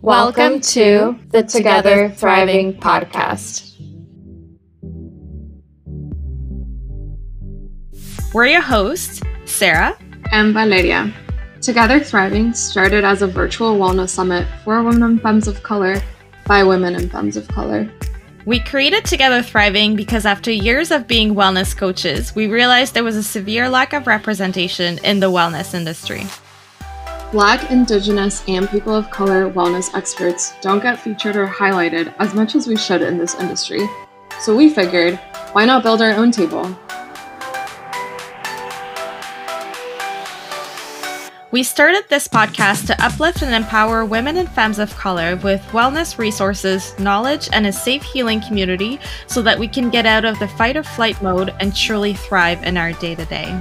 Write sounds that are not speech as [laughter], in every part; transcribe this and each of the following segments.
Welcome to the Together Thriving podcast. We're your hosts, Sarah and Valeria. Together Thriving started as a virtual wellness summit for women and femmes of color by women and femmes of color. We created Together Thriving because after years of being wellness coaches, we realized there was a severe lack of representation in the wellness industry. Black, Indigenous, and people of color wellness experts don't get featured or highlighted as much as we should in this industry. So we figured, why not build our own table? We started this podcast to uplift and empower women and femmes of color with wellness resources, knowledge, and a safe healing community so that we can get out of the fight or flight mode and truly thrive in our day to day.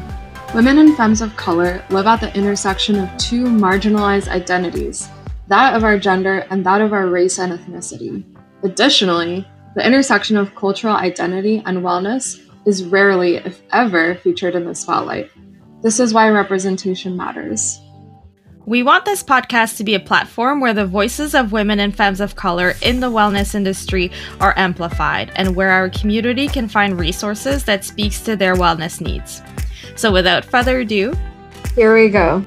Women and femmes of color live at the intersection of two marginalized identities that of our gender and that of our race and ethnicity. Additionally, the intersection of cultural identity and wellness is rarely, if ever, featured in the spotlight. This is why representation matters. We want this podcast to be a platform where the voices of women and femmes of color in the wellness industry are amplified and where our community can find resources that speaks to their wellness needs. So without further ado, here we go.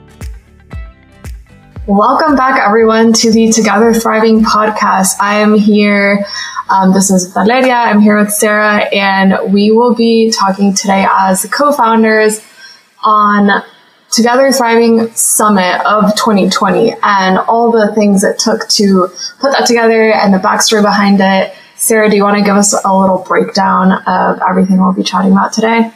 Welcome back everyone to the Together Thriving podcast. I am here um, this is Valeria. I'm here with Sarah, and we will be talking today as co-founders on Together Thriving Summit of 2020 and all the things it took to put that together and the backstory behind it. Sarah, do you want to give us a little breakdown of everything we'll be chatting about today?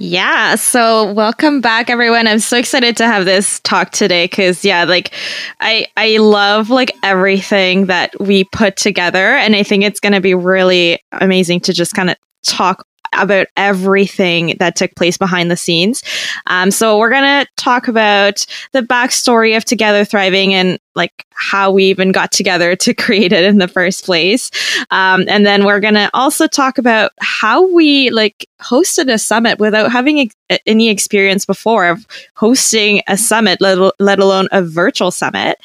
Yeah. So welcome back everyone. I'm so excited to have this talk today cuz yeah, like I I love like everything that we put together and I think it's going to be really amazing to just kind of talk about everything that took place behind the scenes. Um, so we're gonna talk about the backstory of Together Thriving and like how we even got together to [laughs] create it in the first place. Um, and then we're gonna also talk about how we like hosted a summit without having ex- any experience before of hosting a summit, let, let alone a virtual summit.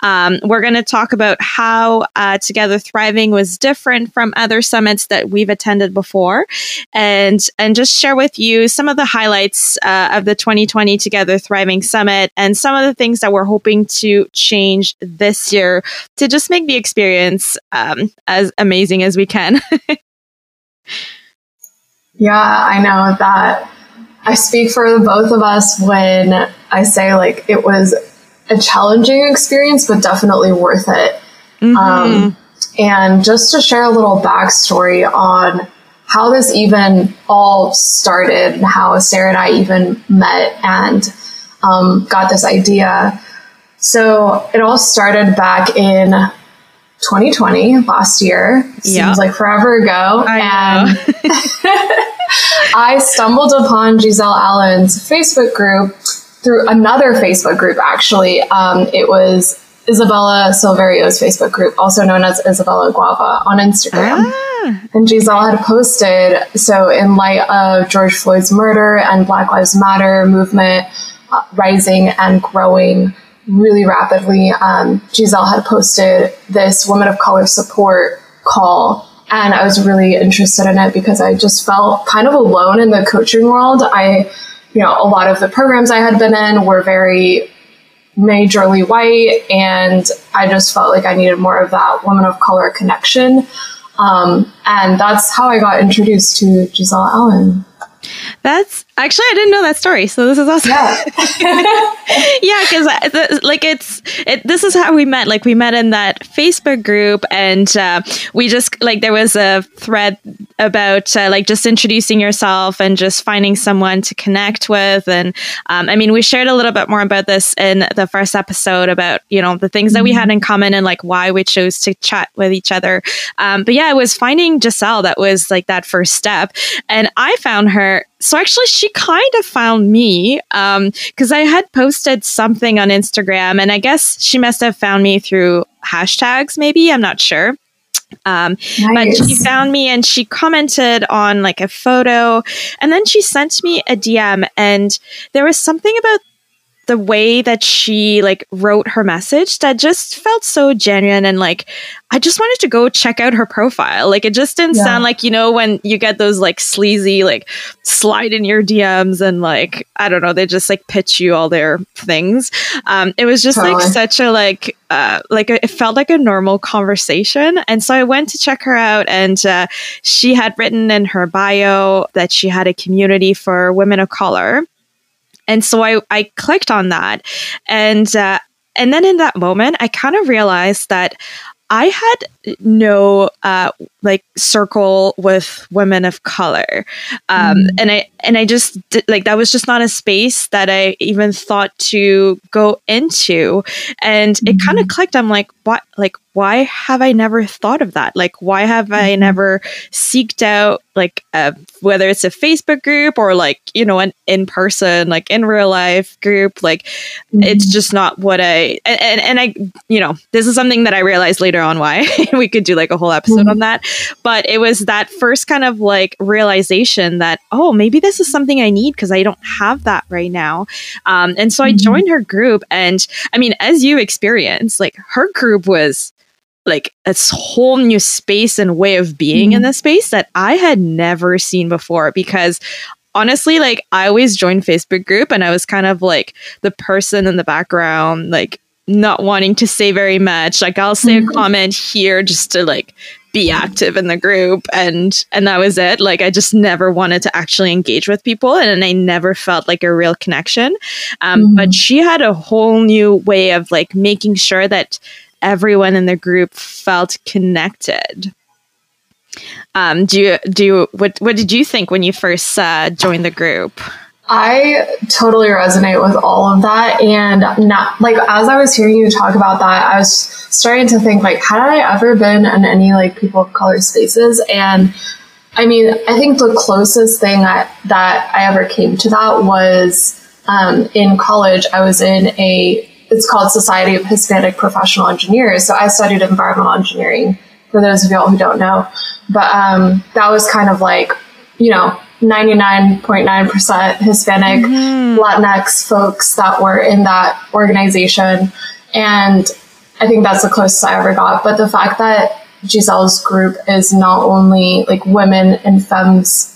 Um, we're going to talk about how uh, Together Thriving was different from other summits that we've attended before, and and just share with you some of the highlights uh, of the 2020 Together Thriving Summit and some of the things that we're hoping to change this year to just make the experience um, as amazing as we can. [laughs] yeah, I know that. I speak for both of us when I say like it was a challenging experience, but definitely worth it. Mm-hmm. Um, and just to share a little backstory on how this even all started and how Sarah and I even met and um, got this idea. So it all started back in 2020, last year. Seems like forever ago. I and [laughs] I stumbled upon Gieselle Allen's Facebook group through another Facebook group, actually. Um, it was Isabella Silverio's Facebook group, also known as Isabella Guava on Instagram. Ah. And Gieselle had posted, so in light of George Floyd's murder and Black Lives Matter movement uh, rising and growing really rapidly, um, Gieselle had posted this woman of color support call. And I was really interested in it because I just felt kind of alone in the coaching world. I, you know, a lot of the programs I had been in were very majorly white, and I just felt like I needed more of that woman of color connection. Um, and that's how I got introduced to Gieselle Allen. That's actually I didn't know that story, so this is awesome. Yeah, [laughs] yeah, because like it's it, this is how we met. Like we met in that Facebook group, and uh, we just like there was a thread about uh, like just introducing yourself and just finding someone to connect with. And um, I mean, we shared a little bit more about this in the first episode about you know the things that we had mm-hmm. in common and like why we chose to chat with each other. Um, but yeah, it was finding Gieselle that was like that first step, and I found her so actually she kind of found me because um, i had posted something on instagram and i guess she must have found me through hashtags maybe i'm not sure um, nice. but she found me and she commented on like a photo and then she sent me a dm and there was something about the way that she like wrote her message that just felt so genuine and like I just wanted to go check out her profile. Like it just didn't yeah. sound like, you know, when you get those like sleazy, like slide in your DMs and like, I don't know, they just like pitch you all their things. Um, it was just totally. like such a like, uh, like a, it felt like a normal conversation. And so I went to check her out and uh, she had written in her bio that she had a community for women of color. And so I, I clicked on that. And, uh, and then in that moment, I kind of realized that I had no uh, like circle with women of color, um, mm. and I and I just did, like that was just not a space that I even thought to go into, and mm. it kind of mm-hmm. clicked. I'm like, what? Like, why have I never thought of that? Like, why have mm. I mm-hmm. never seeked out like a, whether it's a Facebook group or like you know an in person like in real life group? Like, it's mm-hmm. just not what I and, and and I you know this is something that I realized later on why [laughs] we could do like a whole episode mm-hmm. on that. But it was that first kind of like realization that, oh, maybe this is something I need because I don't have that right now. Um, and so mm-hmm. I joined her group. And I mean, as you experienced, like her group was like a whole new space and way of being mm-hmm. in this space that I had never seen before because honestly like I always joined Facebook group and I was kind of like the person in the background like not wanting to say very much. Like I'll say mm-hmm. a comment here just to like be active in the group and and that was it. Like I just never wanted to actually engage with people and I never felt like a real connection. Um, mm-hmm. but she had a whole new way of like making sure that everyone in the group felt connected. Um, do you do you, what what did you think when you first uh, joined the group? I totally resonate with all of that. And not like as I was hearing you talk about that, I was starting to think like, had I ever been in any like people of color spaces? And I mean, I think the closest thing that I ever came to that was um, in college. I was in a it's called Society of Hispanic Professional Engineers. So I studied environmental engineering. For those of y'all who don't know, but um, that was kind of like you know 99.9% Hispanic mm-hmm. Latinx folks that were in that organization. And I think that's the closest I ever got. But the fact that Gieselle's group is not only like women and femmes,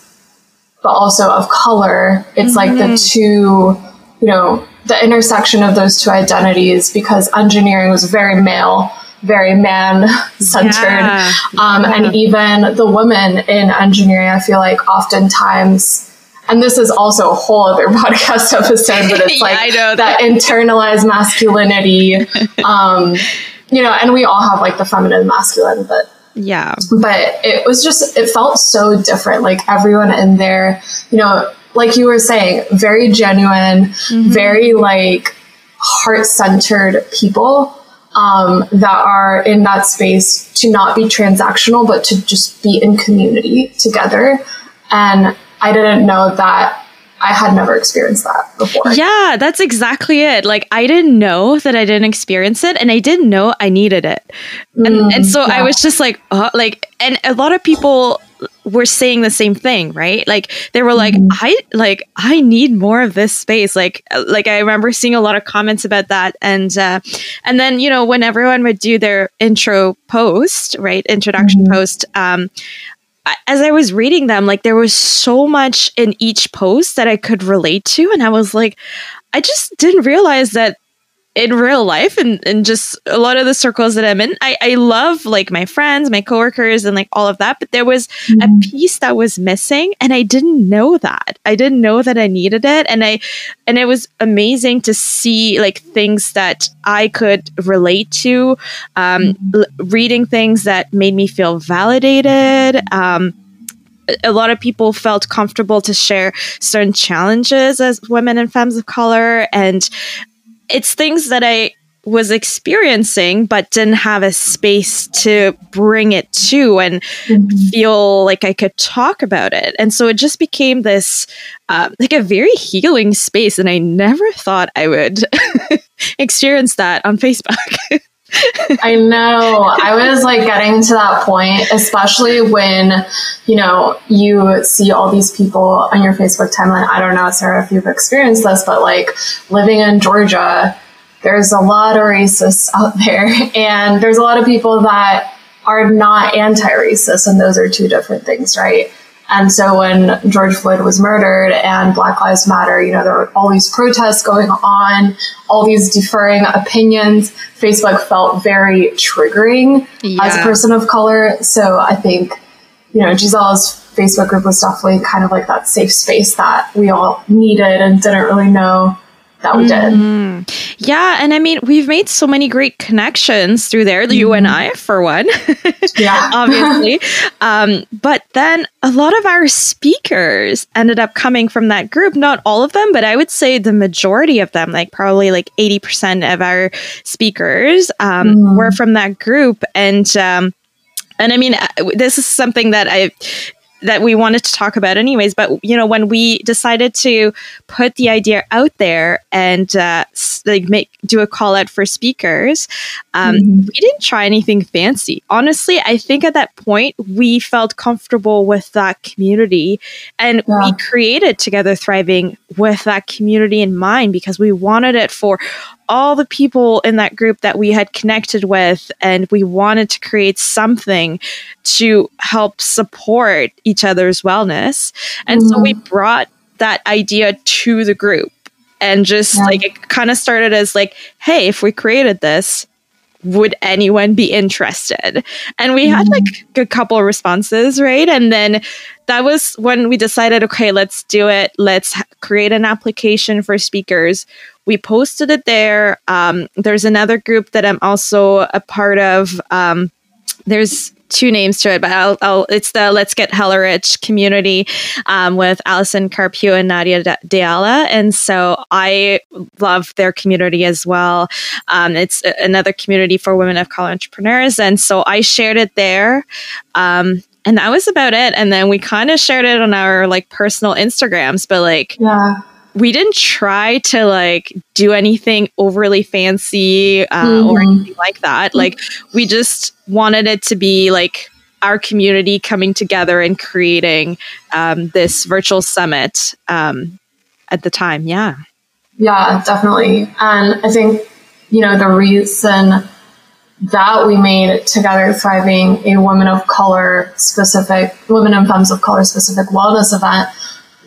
but also of color, it's mm-hmm. like the mm-hmm. two, you know, the intersection of those two identities because engineering was very male very man centered. Yeah. Um, yeah. And even the women in engineering, I feel like oftentimes, and this is also a whole other [laughs] podcast episode, but it's [laughs] like yeah, that. that internalized masculinity. [laughs] Um, you know, and we all have like the feminine masculine, but yeah. But it was just, it felt so different. Like everyone in there, you know, like you were saying, very genuine, mm-hmm. very like heart centered people um, that are in that space to not be transactional, but to just be in community together. And I didn't know that I had never experienced that before. Yeah, that's exactly it. Like I didn't know that I didn't experience it and I didn't know I needed it. And mm, and so yeah. I was just like uh, like and a lot of people were saying the same thing, right? Like they were like, mm-hmm. I like I need more of this space. Like like I remember seeing a lot of comments about that, and uh, and then you know when everyone would do their intro post, right, introduction mm-hmm. post, um, as I was reading them, like there was so much in each post that I could relate to, and I was like, I just didn't realize that in real life and, and just a lot of the circles that I'm in, I, I love like my friends, my coworkers, and like all of that. But there was mm-hmm. a piece that was missing, and I didn't know that. I didn't know that I needed it, and I and it was amazing to see like things that I could relate to, um, mm-hmm. l- reading things that made me feel validated. Um, a lot of people felt comfortable to share certain challenges as women and femmes of color and it's things that I was experiencing but didn't have a space to bring it to and mm-hmm. feel like I could talk about it. And so it just became this uh, like a very healing space. And I never thought I would [laughs] experience that on Facebook. [laughs] [laughs] I know. I was like getting to that point, especially when, you know, you see all these people on your Facebook timeline. I don't know, Sarah, if you've experienced this, but like living in Georgia, there's a lot of racists [laughs] out there, and there's a lot of people that are not anti racist, and those are two different things, right? And so when George Floyd was murdered and Black Lives Matter, you know, there were all these protests going on, all these deferring opinions. Facebook felt very triggering yeah. as a person of color. So I think, you know, Gieselle's Facebook group was definitely kind of like that safe space that we all needed and didn't really know that we mm-hmm. Yeah, and I mean, we've made so many great connections through there. Mm-hmm. You and mm-hmm. I, for one, [laughs] yeah, obviously. um, but then a lot of our speakers ended up coming from that group. Not all of them, but I would say the majority of them, like probably like eighty percent of our speakers, um, mm. were from that group, and. Um, and I mean, uh, this is something that I that we wanted to talk about anyways but you know when we decided to put the idea out there and uh, like make do a call out for speakers um, mm-hmm. we didn't try anything fancy honestly i think at that point we felt comfortable with that community and yeah. we created together thriving with that community in mind because we wanted it for all the people in that group that we had connected with, and we wanted to create something to help support each other's wellness. And mm-hmm. so we mm-hmm. brought that idea to the group and just yeah. like it kind of started as like, hey, if we created this, would anyone be interested? And we mm-hmm. had like a couple of responses, right? And then that was when we decided, okay, let's do it. Let's create an application for speakers. We posted it there. Um, there's another group that I'm also a part of. Um, there's two names to it, but I'll, I'll, it's the Let's Get Hella Rich community um, with Allison Carpio and Nadia de Ala. And so I love their community as well. Um, it's another community for women of color entrepreneurs. And so I shared it there. Um, and that was about it. And then we kind of shared it on our like personal Instagrams, but like, yeah we didn't try to like do anything overly fancy uh, mm-hmm. or anything like that. Like we just wanted it to be like our community coming together and creating um, this virtual summit um, at the time. Yeah. Yeah, definitely. And I think, you know, the reason that we made Together Thriving a women of color specific, women and femmes of color specific wellness event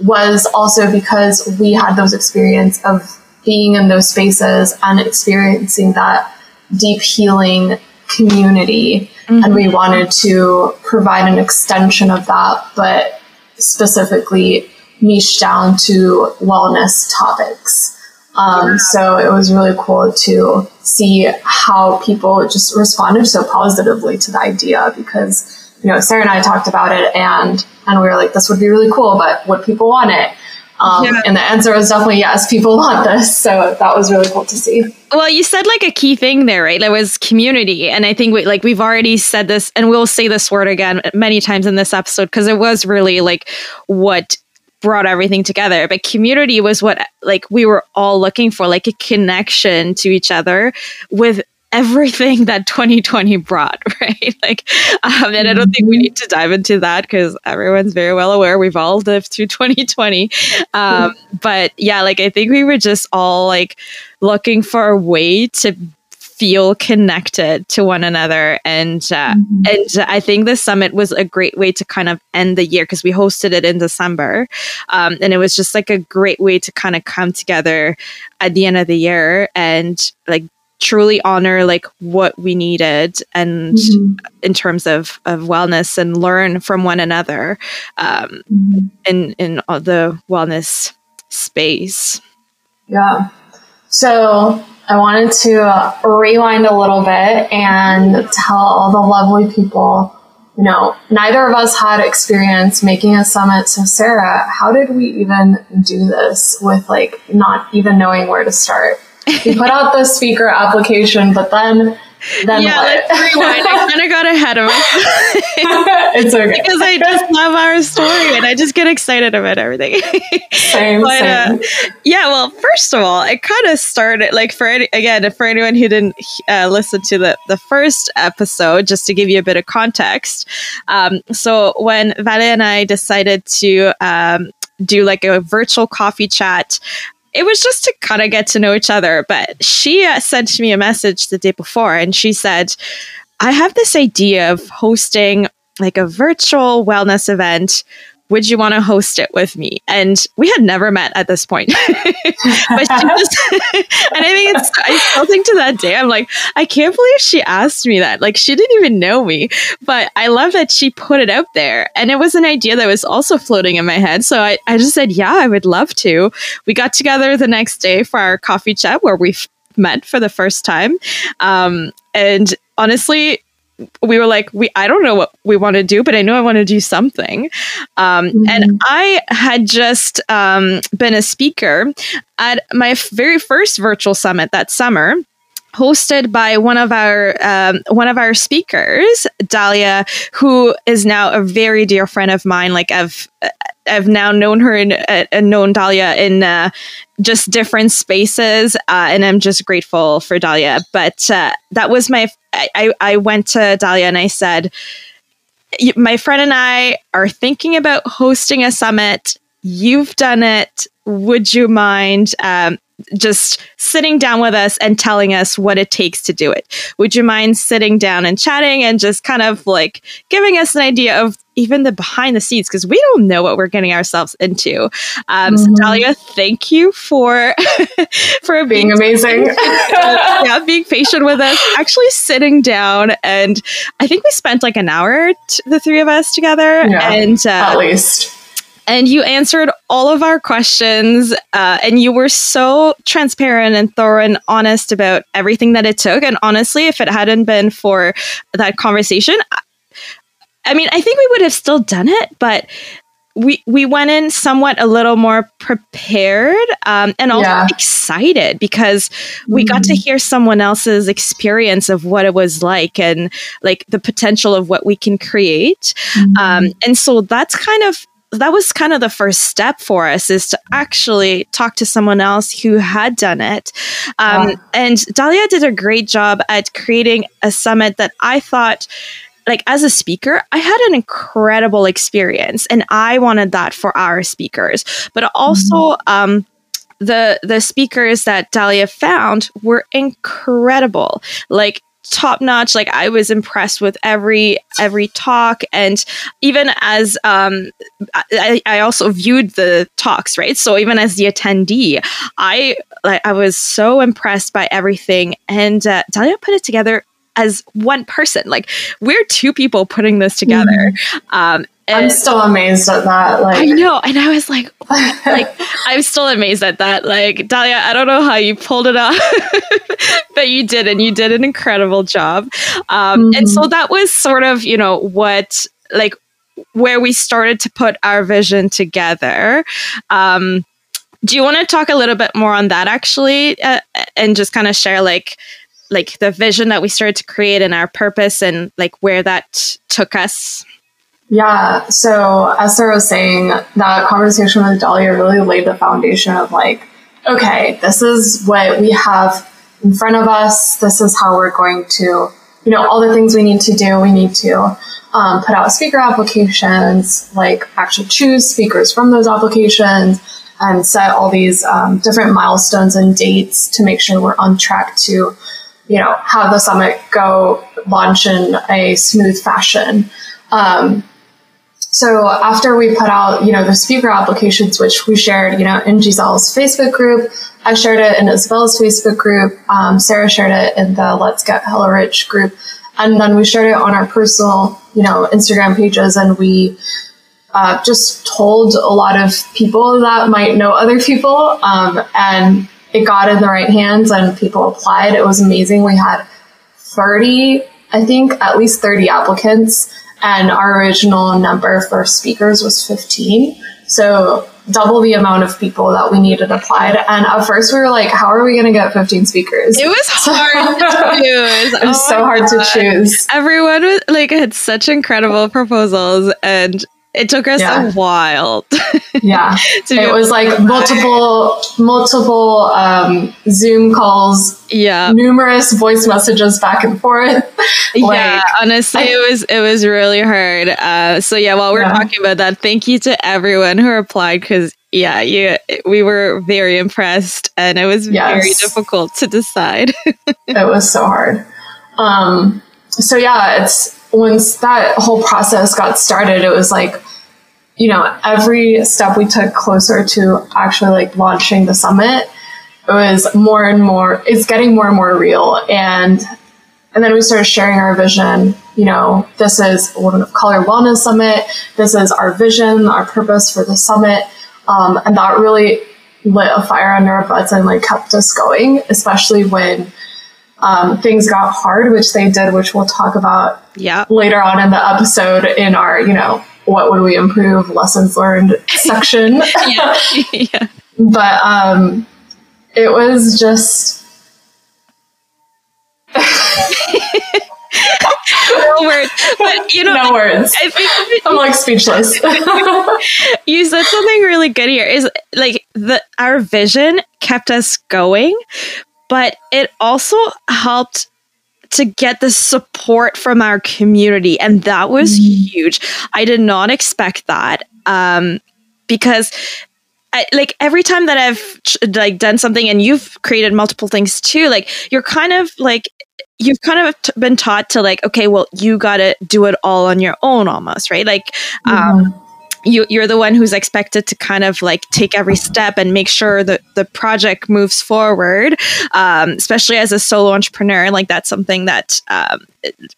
was also because we had those experience of being in those spaces and experiencing that deep healing community. Mm-hmm. And we mm-hmm. wanted to provide an extension of that, but specifically niche down to wellness topics. Um, yeah. So it was really cool to see how people just responded so positively to the idea because you know, Sarah and I talked about it and and we were like, this would be really cool, but would people want it? Um, yeah. And the answer was definitely yes, people [laughs] want this. So that was really cool to see. Well, you said like a key thing there, right? It was community. And I think we, like we've already said this and we'll say this word again many times in this episode because it was really like what brought everything together but community was what like we were all looking for like a connection to each other with everything that 2020 brought, [laughs] right? Like, um, and I don't think we mm-hmm. need to dive into that because everyone's very well aware we've all lived through 2020. Um, but yeah, like I think we were just all like looking for a way to feel connected to one another and uh, mm-hmm. and I think the summit was a great way to kind of end the year because we hosted it in December um, and it was just like a great way to kind of come together at the end of the year and like truly honor like what we needed and mm-hmm. in terms of of wellness and learn from one another um, mm-hmm. in in the wellness space yeah so i wanted to uh, rewind a little bit and tell all the lovely people you know neither of us had experience making a summit so sarah how did we even do this with like not even knowing where to start we put out the speaker application, but then Then yeah, what? let's rewind. I kind of [laughs] got ahead of myself [laughs] it's okay. because I just love our story and I just get excited about everything. same, but, uh, same. yeah, well, first of all, it kind of started like for any, again for anyone who didn't uh, listen to the the first episode, just to give you a bit of context. Um, so when Vale and I decided to um, do like a virtual coffee chat. It was just to kind of get to know each other. But she uh, sent me a message the day before and she said, I have this idea of hosting like a virtual wellness event. Would you want to host it with me? And we had never met at this point. [laughs] but she just, [laughs] [laughs] and I think it's, I still think to that day, I'm like, I can't believe she asked me that. Like, she didn't even know me. But I love that she put it out there. And it was an idea that was also floating in my head. So I, I just said, yeah, I would love to. We got together the next day for our coffee chat where we met for the first time. Um, and honestly, we were like, we I don't know what we want to do, but I know I want to do something. Um, Mm-hmm. And I had just um, been a speaker at my very first virtual summit that summer. Hosted by one of our um, one of our speakers, Dalia, who is now a very dear friend of mine. Like I've I've now known her and uh, known Dalia in uh, just different spaces, uh, and I'm just grateful for Dalia. But uh, that was my. I, I went to Dalia and I said, "My friend and I are thinking about hosting a summit. You've done it. Would you mind?" Um, just sitting down with us and telling us what it takes to do it. Would you mind sitting down and chatting and just kind of like giving us an idea of even the behind the scenes because we don't know what we're getting ourselves into. Um, So Mhm. Dalia, thank you for [laughs] for Being being amazing. yeah, being patient with us, actually sitting down, and I think we spent like an hour, t- the three of us together, Yeah, and uh, At least. And you answered all of our questions uh, and you were so transparent and thorough and honest about everything that it took. And honestly if it hadn't been for that conversation I- i mean i think we would have still done it but we we went in somewhat a little more prepared um, and also Yeah. excited because we got to hear someone else's experience of what it was like and like the potential of what we can create. Um, and so that's kind of that was kind of the first step for us is to actually talk to someone else who had done it um, Wow. and dalia did a great job at creating a summit that i thought like as a speaker i had an incredible experience and i wanted that for our speakers but also um, the the speakers that Dalia found were incredible. Like top notch. Like i was impressed with every every talk. And even as um I, I also viewed the talks right? So even as the attendee i like i was so impressed by everything. And uh, dalia put it together as one person. Like we're two people putting this together. Um I'm still amazed at that. Like, i know and i was like [laughs] like I'm still amazed at that. Like Dalia, I don't know how you pulled it off, [laughs] but you did, and you did an incredible job. Um, And so that was sort of, you know, what like where we started to put our vision together. Um, do you want to talk a little bit more on that, actually, uh, and just kind of share like like the vision that we started to create and our purpose and like where that took us? Yeah. So as Sarah was saying, that conversation with Dalia really laid the foundation of like, okay, this is what we have in front of us. This is how we're going to, you know, all the things we need to do. We need to um, put out speaker applications, like actually choose speakers from those applications and set all these um, different milestones and dates to make sure we're on track to, you know, have the summit go launch in a smooth fashion. Um, so after we put out, you know, the speaker applications, which we shared, you know, in Gieselle's Facebook group, I shared it in Isabella's Facebook group, um, Sarah shared it in the Let's Get Hella Rich group, and then we shared it on our personal, you know, Instagram pages, and we uh, just told a lot of people that might know other people, um, and it got in the right hands, and people applied. It was amazing. We had 30, I think, at least 30 applicants and our original number for speakers was 15. So double the amount of people that we needed applied. And at first we were like, how are we going to get 15 speakers? It was hard to [laughs] choose. it oh was oh so hard God. to choose. Everyone was like had such incredible proposals and it took us yeah. a while. [laughs] yeah. it was like multiple multiple um, Zoom calls. Yeah. Numerous voice messages back and forth. like, yeah, honestly, I, it was it was really hard. Uh, so yeah, while we're yeah. talking about that, thank you to everyone who applied because yeah, you we were very impressed and it was yes. very difficult to decide. [laughs] it was so hard. Um, so yeah, it's once that whole process got started, it was like you know, every step we took closer to actually like launching the summit, it was more and more, it's getting more and more real. And, and then we started sharing our vision. You know, this is Women of Color Wellness Summit. This is our vision, our purpose for the summit. Um, and that really lit a fire under our butts and like kept us going, especially when um, things got hard, which they did, which we'll talk about yeah. later on in the episode in our, you know, what would we improve lessons learned [laughs] section. yeah. [laughs] yeah. But um, it was just. no [laughs] words, but you know, no words. I think I'm like speechless. you said something really good here. Is like the our vision kept us going, but it also helped to get the support from our community. And that was mm. huge. I did not expect that um, because. I, like every time that I've like done something and you've created multiple things too, like you're kind of like you've kind of t- been taught to like okay well you got to do it all on your own almost right like um you, you're the one who's expected to kind of like take every step and make sure that the project moves forward um, especially as a solo entrepreneur. Like that's something that um,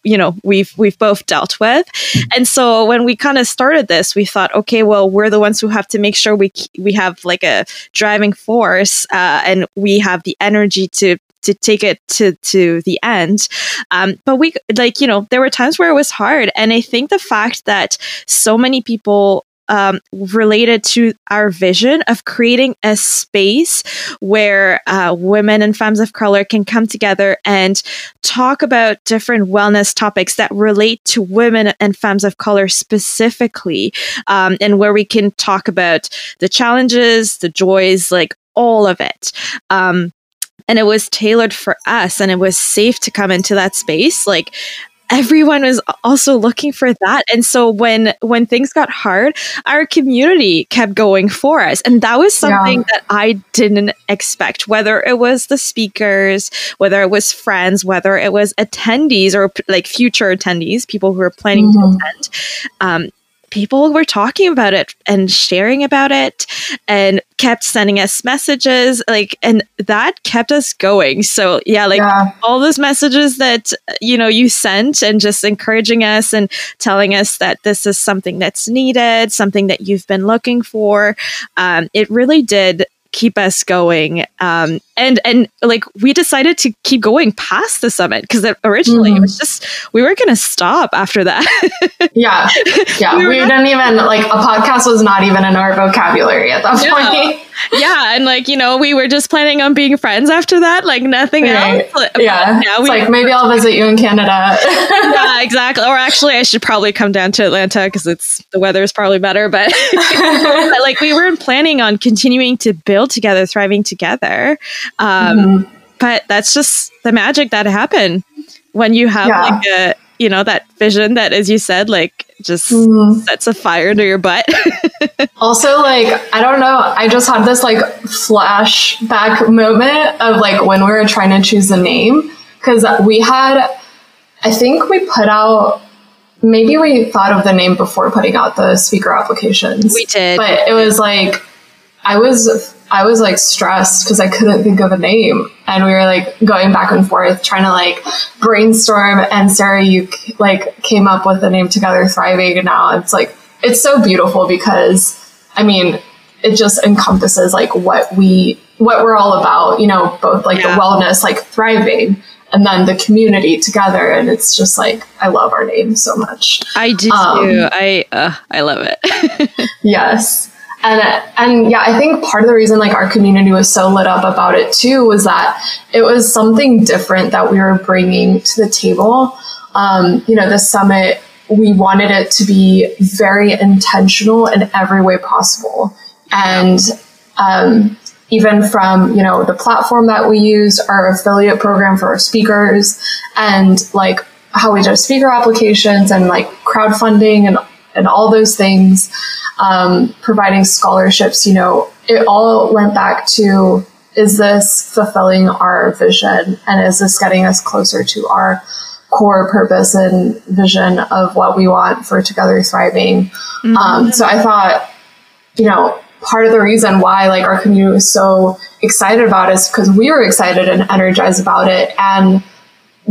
you know we've we've both dealt with. And so when we kind of started this we thought okay well we're the ones who have to make sure we we have like a driving force uh, and we have the energy to to take it to to the end. Um, but we like you know there were times where it was hard. And i think the fact that so many people um, related to our vision of creating a space where uh, women and femmes of color can come together and talk about different wellness topics that relate to women and femmes of color specifically, um, and where we can talk about the challenges, the joys, like all of it. Um, and it was tailored for us and it was safe to come into that space like everyone was also looking for that and so when when things got hard our community kept going for us and that was something yeah. that i didn't expect whether it was the speakers whether it was friends whether it was attendees or like future attendees people who are planning mm-hmm. to attend um, people were talking about it and sharing about it and kept sending us messages like and that kept us going so yeah like yeah. all those messages that you know you sent and just encouraging us and telling us that this is something that's needed something that you've been looking for um, it really did keep us going um, and and like we decided to keep going past the summit because originally mm-hmm. it was just we were gonna stop after that. [laughs] Yeah. Yeah. We, we didn't even like a podcast was not even in our vocabulary at that point. Yeah and like you know we were just planning on being friends after that like nothing right. else yeah. yeah we like maybe i'll visit you in canada. Yeah [laughs] exactly or actually i should probably come down to atlanta because it's the weather is probably better but, [laughs] but like we weren't planning on continuing to build together thriving together um, mm-hmm. But that's just the magic that happened when you have yeah. like a you know that vision that, as you said, like just mm. sets a fire under your butt. [laughs] also, like I don't know, I just had this like flashback moment of like when we were trying to choose a name because we had, I think we put out maybe we thought of the name before putting out the speaker applications. We did. But it was like I was I was like stressed because I couldn't think of a name. And we were like going back and forth trying to like brainstorm. And Sarah, you like came up with the name Together Thriving. And now it's like, it's so beautiful because I mean, it just encompasses like what we, what we're all about, you know, both like yeah. the wellness, like thriving and then the community together. And it's just like, I love our name so much. I do um, too. I, uh, I love it. [laughs] yes. And and yeah, I think part of the reason like our community was so lit up about it too was that it was something different that we were bringing to the table. Um, you know, the summit we wanted it to be very intentional in every way possible, and um, even from you know the platform that we use, our affiliate program for our speakers, and like how we do speaker applications and like crowdfunding and and all those things, um, providing scholarships. You know, it all went back to is this fulfilling our vision and is this getting us closer to our core purpose and vision of what we want for Together Thriving. Mm-hmm. Um, so I thought, you know, part of the reason why like our community was so excited about it is because we were excited and energized about it and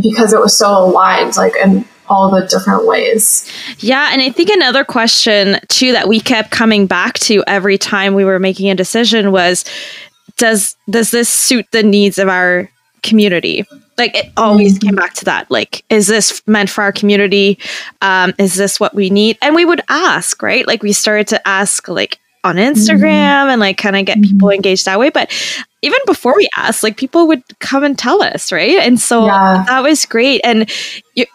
because it was so aligned like in all the different ways. Yeah, and I think another question too that we kept coming back to every time we were making a decision was does does this suit the needs of our community? Like it always mm-hmm. came back to that. Like, is this meant for our community? Um, is this what we need? And we would ask, right? Like we started to ask like on Instagram mm-hmm. and like kind of get people mm-hmm. engaged that way. But even before we asked, like people would come and tell us, right? And so yeah. that was great. And you,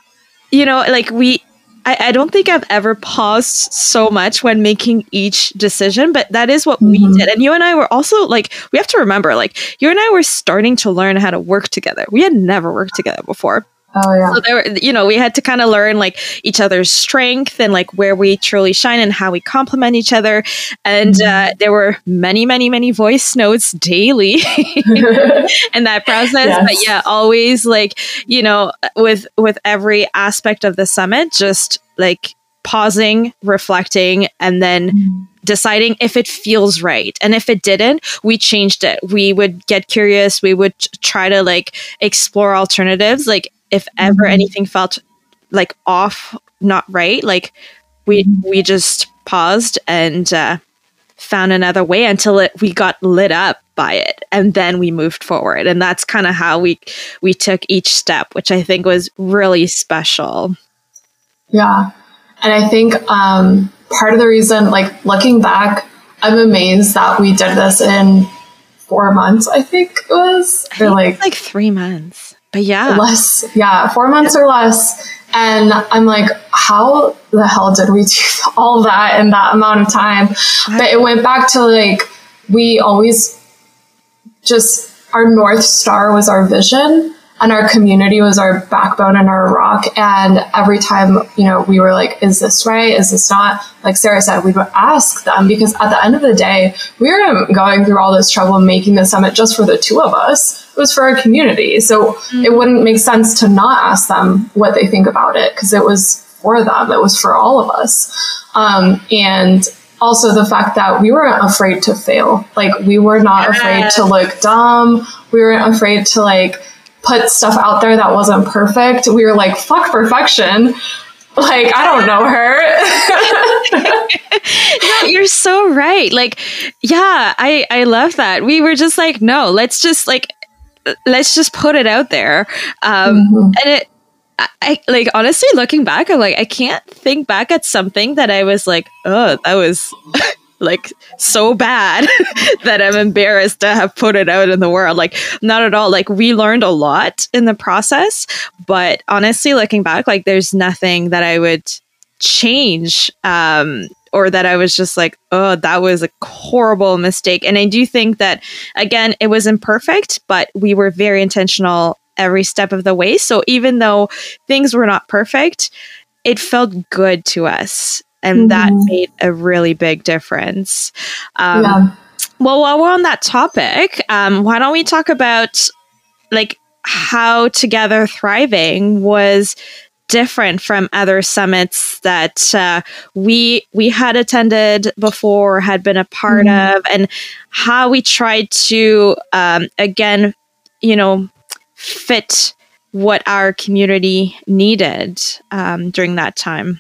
you know, like we, I, I, don't think I've ever paused so much when making each decision, but that is what mm-hmm. we did. And you and I were also like, we have to remember, like, you and I were starting to learn how to work together. We had never worked together before. Oh yeah. So there, were, you know, we had to kind of learn like each other's strength and like where we truly shine and how we complement each other. And mm-hmm. uh, there were many, many, many voice notes daily [laughs] [laughs] in that process. Yes. But yeah, always like you know, with with every aspect of the summit, just like pausing, reflecting, and then. Mm-hmm deciding if it feels right. And if it didn't, we changed it. We would get curious. We would try to like explore alternatives. Like if ever mm-hmm. anything felt like off, not right, like we mm-hmm. we just paused and uh, found another way until it we got lit up by it, and then we moved forward. And that's kind of how we we took each step, which I think was really special. Yeah, and I think um, part of the reason, like looking back, I'm amazed that we did this in four months. I think it was, or like like three months. But yeah. Less. Yeah. Four months or less. And I'm like, how the hell did we do [laughs] all that in that amount of time? But it went back to like, we always just, our North Star was our vision and our community was our backbone and our rock. And every time, you know, we were like, is this right? Is this not? Like Sarah said, we would ask them because at the end of the day, we were going through all this trouble making the summit just for the two of us. It was for our community. So mm-hmm. it wouldn't make sense to not ask them what they think about it because it was for them. It was for all of us. Um, and also the fact that we weren't afraid to fail. Like we were not afraid to look dumb. We weren't afraid to like, put stuff out there that wasn't perfect, we were like, fuck perfection. Like, I don't know her. [laughs] no, you're so right. Like, yeah, I, I love that. We were just like, no, let's just like, let's just put it out there. Um, mm-hmm. And it, I like honestly looking back, I'm like, I can't think back at something that I was like, oh, that was [laughs] like so bad [laughs] that I'm embarrassed to have put it out in the world. Like, not at all. Like, we learned a lot in the process, but honestly, looking back, like, there's nothing that I would change um, or that I was just like, oh, that was a horrible mistake. And I do think that, again, it was imperfect, but we were very intentional every step of the way. So even though things were not perfect, it felt good to us and mm-hmm. that made a really big difference. Um, yeah. Well, while we're on that topic, um, why don't we talk about like how Together Thriving was different from other summits that uh, we we had attended before, had been a part mm-hmm. of, and how we tried to um, again, you know, fit what our community needed um, during that time.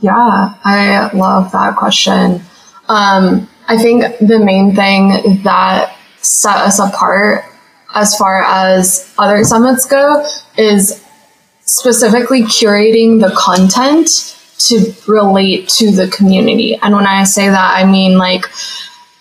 Yeah, I love that question. Um, I think the main thing that set us apart as far as other summits go is specifically curating the content to relate to the community. And when I say that, I mean like,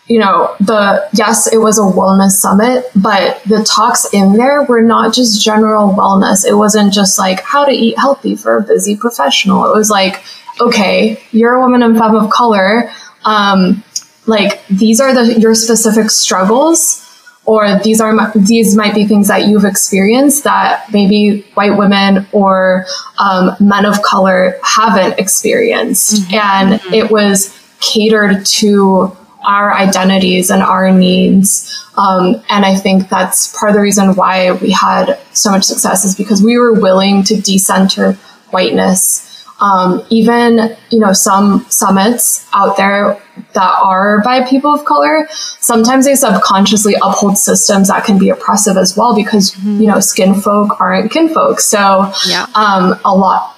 you know, the yes, it was a wellness summit, but the talks in there were not just general wellness. It wasn't just like how to eat healthy for a busy professional. It was like, okay, you're a woman and femme of color. Um, like these are the your specific struggles or these are these might be things that you've experienced that maybe white women or um, men of color haven't experienced mm-hmm. and mm-hmm. it was catered to our identities and our needs um, and i think that's part of the reason why we had so much success is because we were willing to decenter whiteness um, even you know some summits out there that are by people of color sometimes they subconsciously uphold systems that can be oppressive as well because mm-hmm. you know skin folk aren't kinfolk so yeah. um, a lot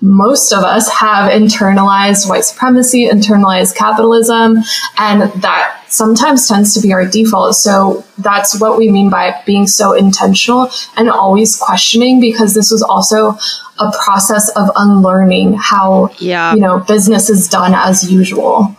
most of us have internalized white supremacy, internalized capitalism, and that sometimes tends to be our default. So that's what we mean by being so intentional and always questioning because this was also a process of unlearning how yeah. you know business is done as usual.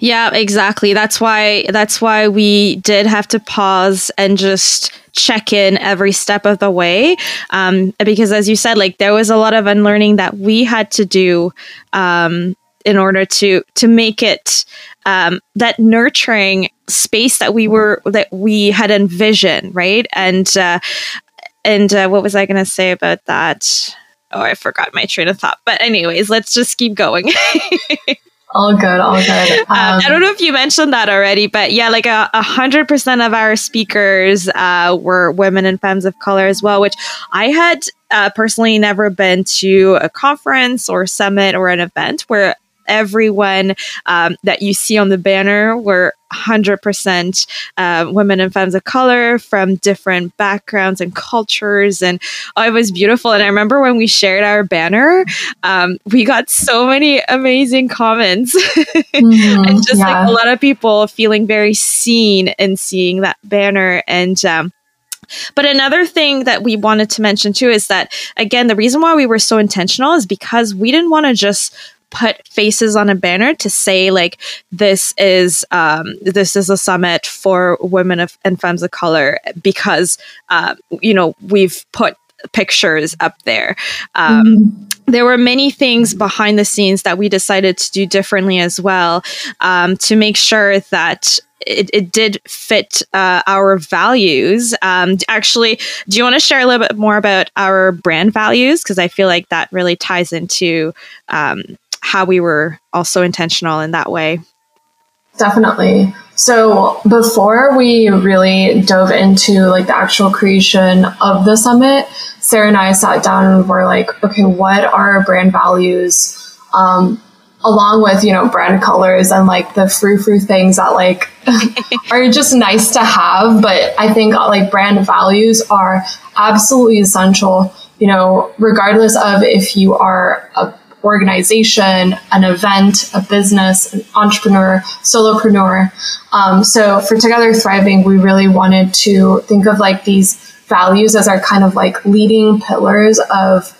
Yeah, exactly. That's why that's why we did have to pause and just check in every step of the way um, because as you said like there was a lot of unlearning that we had to do um, in order to to make it um, that nurturing space that we were that we had envisioned right? And uh, and uh, what was i going to say about that? Oh i forgot my train of thought. But anyways let's just keep going. [laughs] All good, all good. Um, um, I don't know if you mentioned that already, but yeah, like a hundred percent of our speakers uh, were women and femmes of color as well, which I had uh, personally never been to a conference or summit or an event where everyone um, that you see on the banner were 100% uh, women and femmes of color from different backgrounds and cultures. And oh, it was beautiful. And I remember when we shared our banner, um, we got so many amazing comments. [laughs] Mm-hmm, and just yeah. like a lot of people feeling very seen in seeing that banner. And, um, but another thing that we wanted to mention too is that, again, the reason why we were so intentional is because we didn't want to just put faces on a banner to say like this is um, this is a summit for women of, and femmes of color because uh, you know we've put pictures up there. Um, mm-hmm there were many things behind the scenes that we decided to do differently as well um, to make sure that it, it did fit uh, our values. Um, actually, do you want to share a little bit more about our brand values? Because I feel like that really ties into um, how we were also intentional in that way. Definitely. So before we really dove into like the actual creation of the summit, Sarah and I sat down and were like, okay, what are brand values? Um, along with, you know, brand colors and like the frou frou things that like [laughs] are just nice to have. But I think like brand values are absolutely essential, you know, regardless of if you are a organization, an event, a business, an entrepreneur, solopreneur. Um, so for Together Thriving, we really wanted to think of like these values as our kind of like leading pillars of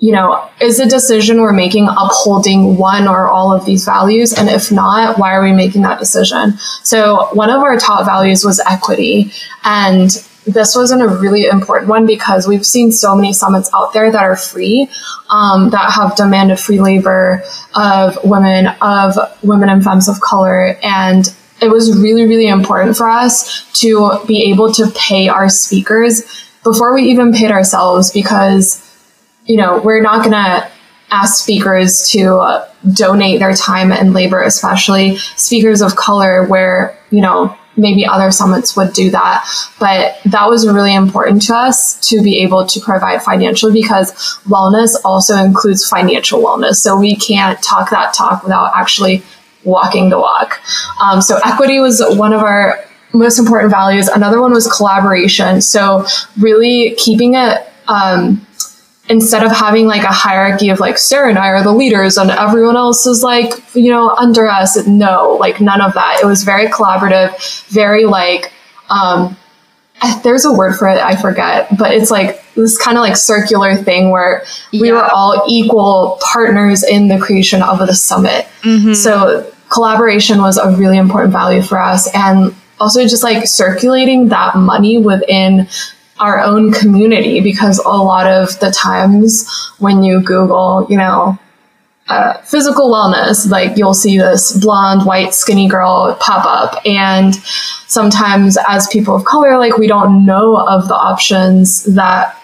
you know, is the decision we're making upholding one or all of these values? And if not, why are we making that decision? So one of our top values was equity. And this wasn't a really important one because we've seen so many summits out there that are free, um, that have demanded free labor of women, of women and femmes of color. And it was really, really important for us to be able to pay our speakers before we even paid ourselves because, you know, we're not going to ask speakers to uh, donate their time and labor, especially speakers of color, where, you know, maybe other summits would do that. But that was really important to us to be able to provide financial because wellness also includes financial wellness. So we can't talk that talk without actually walking the walk. Um, so equity was one of our most important values. Another one was collaboration. So really keeping it, um, instead of having like a hierarchy of like Sarah and I are the leaders and everyone else is like, you know, under us. No, like none of that. It was very collaborative, very like, um, there's a word for it, I forget, but it's like this kind of like circular thing where we Yeah. were all equal partners in the creation of the summit. Mhm. So collaboration was a really important value for us and also just like circulating that money within our own community because a lot of the times when you Google, you know, uh, physical wellness, like you'll see this blonde, white, skinny girl pop up. And sometimes as people of color, like we don't know of the options that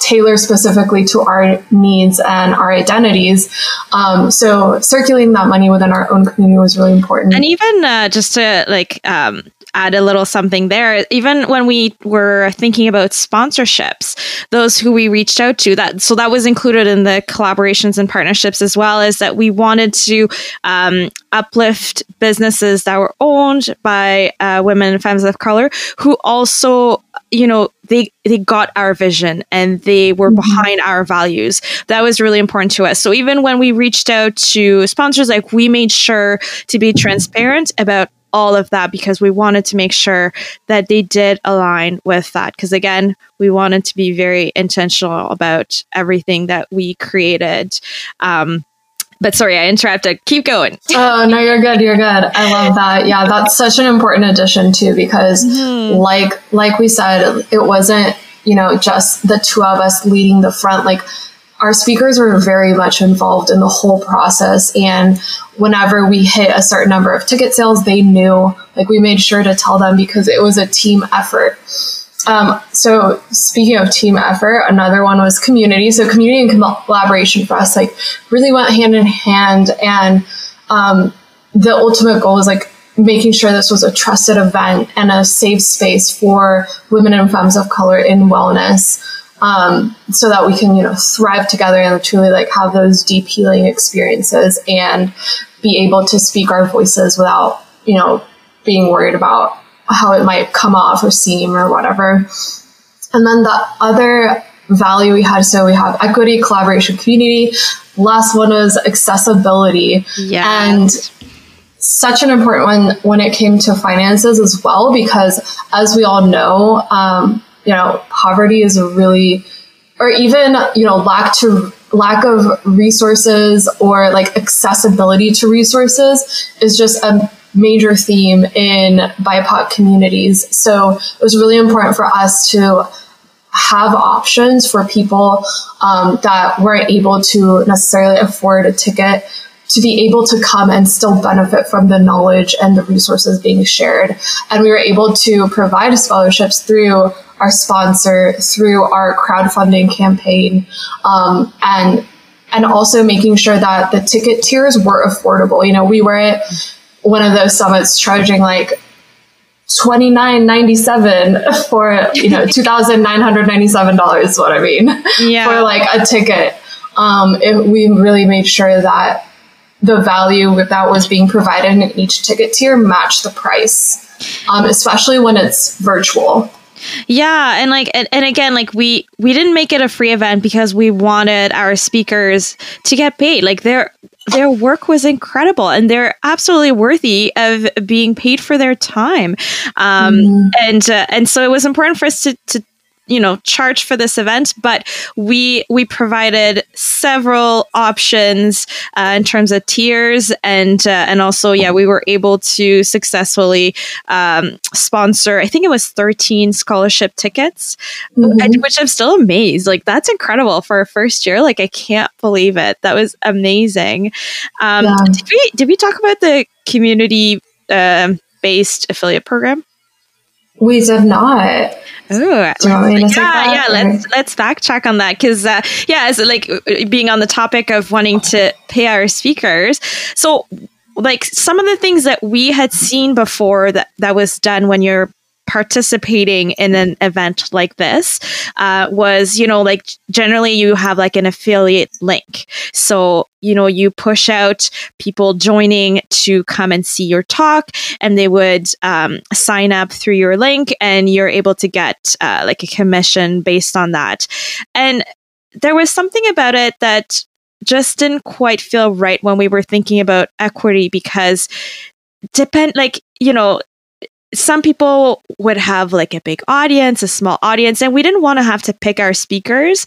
tailor specifically to our needs and our identities. Um, so circulating that money within our own community was really important. And even uh, just to like um, add a little something there, even when we were thinking about sponsorships, those who we reached out to, that so that was included in the collaborations and partnerships as well, is that we wanted to um, uplift businesses that were owned by uh, women and femmes of color who also you know they they got our vision and they were behind our values. That was really important to us. So even when we reached out to sponsors like we made sure to be transparent about all of that because we wanted to make sure that they did align with that because again we wanted to be very intentional about everything that we created um but sorry i interrupted keep going Oh no, you're good. You're good. I love that. Yeah, that's such an important addition too, because like like we said, it wasn't you know just the two of us leading the front. Like our speakers were very much involved in the whole process, and whenever we hit a certain number of ticket sales, they knew. Like we made sure to tell them because it was a team effort. Um, so speaking of team effort, another one was community. So community and collaboration for us like really went hand in hand, and um, the ultimate goal was like making sure this was a trusted event and a safe space for women and femmes of color in wellness. Um, so that we can, you know, thrive together and truly like have those deep healing experiences and be able to speak our voices without, you know, being worried about how it might come off or seem or whatever. And then the other value we had, so we have equity, collaboration, community. Last one was accessibility. yeah And such an important one when it came to finances as well, because as we all know, um, you know, poverty is a really, or even, you know, lack to lack of resources or like accessibility to resources is just a major theme in BIPOC communities. So it was really important for us to have options for people um, that weren't able to necessarily afford a ticket to be able to come and still benefit from the knowledge and the resources being shared. And we were able to provide scholarships through our sponsor, through our crowdfunding campaign, um, and and also making sure that the ticket tiers were affordable. You know, we were at one of those summits charging like twenty nine ninety seven for you know [laughs] two thousand nine hundred ninety seven dollars. is What I mean yeah for like a ticket. Um, it, we really made sure that the value that was being provided in each ticket tier matched the price, um, especially when it's virtual. Yeah, and like and, and again, like we we didn't make it a free event because we wanted our speakers to get paid. Like their their work was incredible and they're absolutely worthy of being paid for their time. Um Mhm. and uh, and so it was important for us to to you know charge for this event but we we provided several options uh, in terms of tiers and uh, and also yeah we were able to successfully um, sponsor i think it was 13 scholarship tickets Mhm. and- which i'm still amazed like that's incredible for a first year like i can't believe it that was amazing um, Yeah. did we did we talk about the community um based affiliate program We did not. Ooh, Do you want me to take yeah, yeah. or- Let's let's backtrack on that because uh, yeah, as like uh, being on the topic of wanting to pay our speakers. So, like some of the things that we had seen before that that was done when you're participating in an event like this uh, was you know like generally you have like an affiliate link. So you know you push out people joining to come and see your talk and they would um, sign up through your link and you're able to get uh, like a commission based on that. And there was something about it that just didn't quite feel right when we were thinking about equity because depend like you know some people would have like a big audience, a small audience, and we didn't want to have to pick our speakers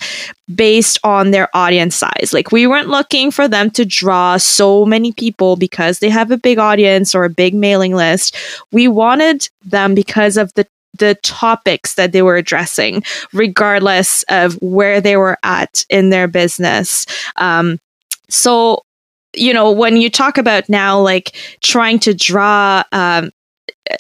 based on their audience size. Like we weren't looking for them to draw so many people because they have a big audience or a big mailing list. We wanted them because of the the topics that they were addressing, regardless of where they were at in their business. Um, so, you know, when you talk about now, like trying to draw um,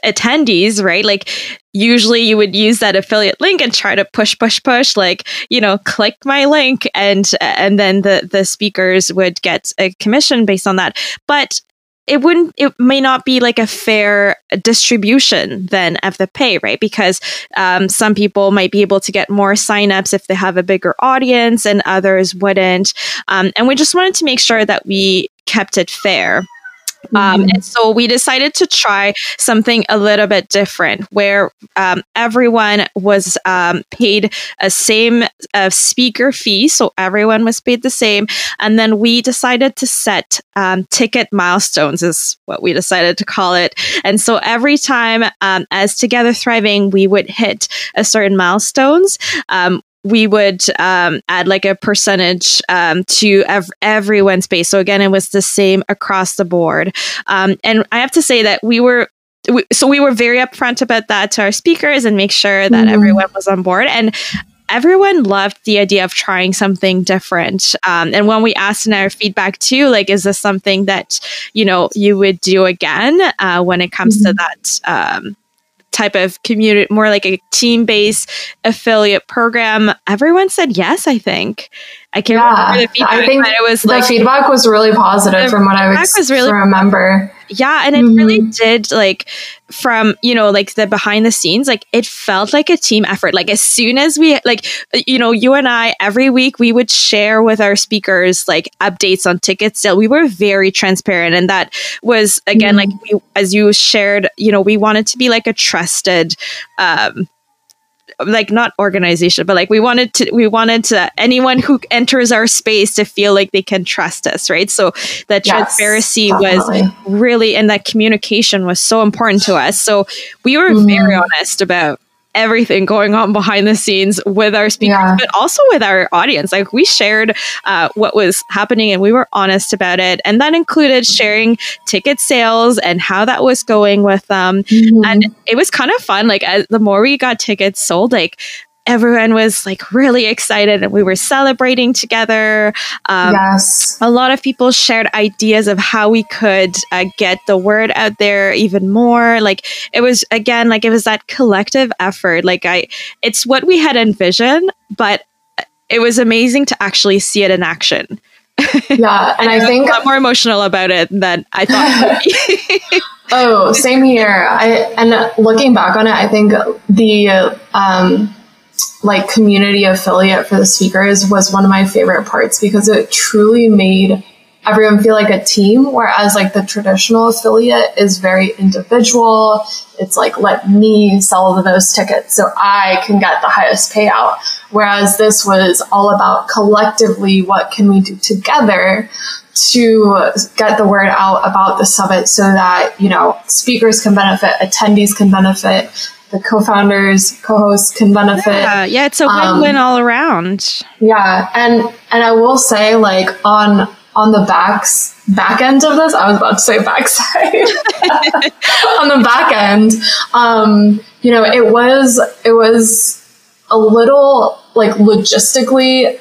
attendees, right? Like usually you would use that affiliate link and try to push push push like, you know, click my link and and then the the speakers would get a commission based on that. But it wouldn't it may not be like a fair distribution then of the pay right because um, some people might be able to get more signups if they have a bigger audience and others wouldn't um, and we just wanted to make sure that we kept it fair um, mm-hmm. and so we decided to try something a little bit different where um, everyone was um, paid a same uh, speaker fee. So everyone was paid the same. And then we decided to set um, ticket milestones, is what we decided to call it. And so every time um, as Together Thriving, we would hit a certain milestones, um, we would um, add like a percentage um, to ev- everyone's base. So again, it was the same across the board. Um, and I have to say that we were. We, so we were very upfront about that to our speakers and make sure that mm. everyone was on board. And everyone loved the idea of trying something different. Um, and when we asked in our feedback too, like, is this something that you know you would do again uh, when it comes mm-hmm. to that um, type of community, more like a team based affiliate program. Everyone said yes, I think. I can't yeah, remember the feedback, I think it was like the feedback was really positive from what I was, was really, remember. Yeah, and it mm-hmm. really did like from you know like the behind the scenes like it felt like a team effort like as soon as we like you know you and i every week we would share with our speakers like updates on ticket sale we were very transparent and that was again mm-hmm. like we, as you shared you know we wanted to be like a trusted um like not organization, but like we wanted to we wanted to anyone who enters our space to feel like they can trust us, right? So that yes, transparency definitely. was really and that communication was so important to us. So we were mm. very honest about everything going on behind the scenes with our speakers, yeah. but also with our audience. Like we shared uh, what was happening and we were honest about it. And that included sharing ticket sales and how that was going with them. Mm-hmm. And it was kind of fun. Like as, the more we got tickets sold, like everyone was like really excited and we were celebrating together. Um, yes. A lot of people shared ideas of how we could uh, get the word out there even more. Like it was, again, like it was that collective effort. Like I, it's what we had envisioned, but it was amazing to actually see it in action. [laughs] Yeah. And, I, I think I'm more emotional about it than I thought. [laughs] [laughs] oh, same here. I, and looking back on it, I think the, um, like community affiliate for the speakers was one of my favorite parts because it truly made everyone feel like a team whereas like the traditional affiliate is very individual. It's like let me sell those tickets so i can get the highest payout. Whereas this was all about collectively what can we do together to get the word out about the summit so that you know speakers can benefit attendees can benefit the co-founders, co-hosts can benefit. Yeah, yeah it's a win-win um, all around. Yeah, and and I will say, like on on the backs back end of this, I was about to say backside. [laughs] on the back end, um, you know, it was it was a little like logistically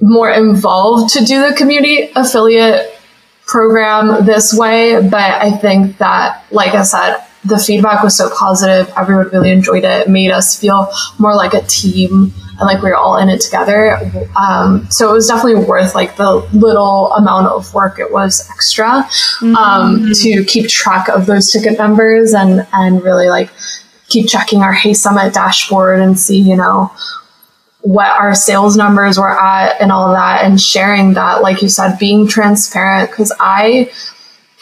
more involved to do the community affiliate program this way, but I think that, like I said, the feedback was so positive. Everyone really enjoyed it. it made us feel more like a team and like we were all in it together. Um, so it was definitely worth like the little amount of work it was extra um, mm-hmm. to keep track of those ticket numbers and and really like keep checking our HeySummit dashboard and see you know what our sales numbers were at and all that and sharing that like you said being transparent because I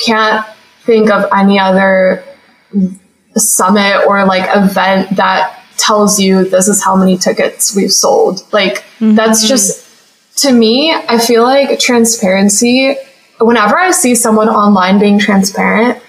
can't think of any other summit or like event that tells you this is how many tickets we've sold. Like mm-hmm. that's just to me, I feel like transparency whenever I see someone online being transparent,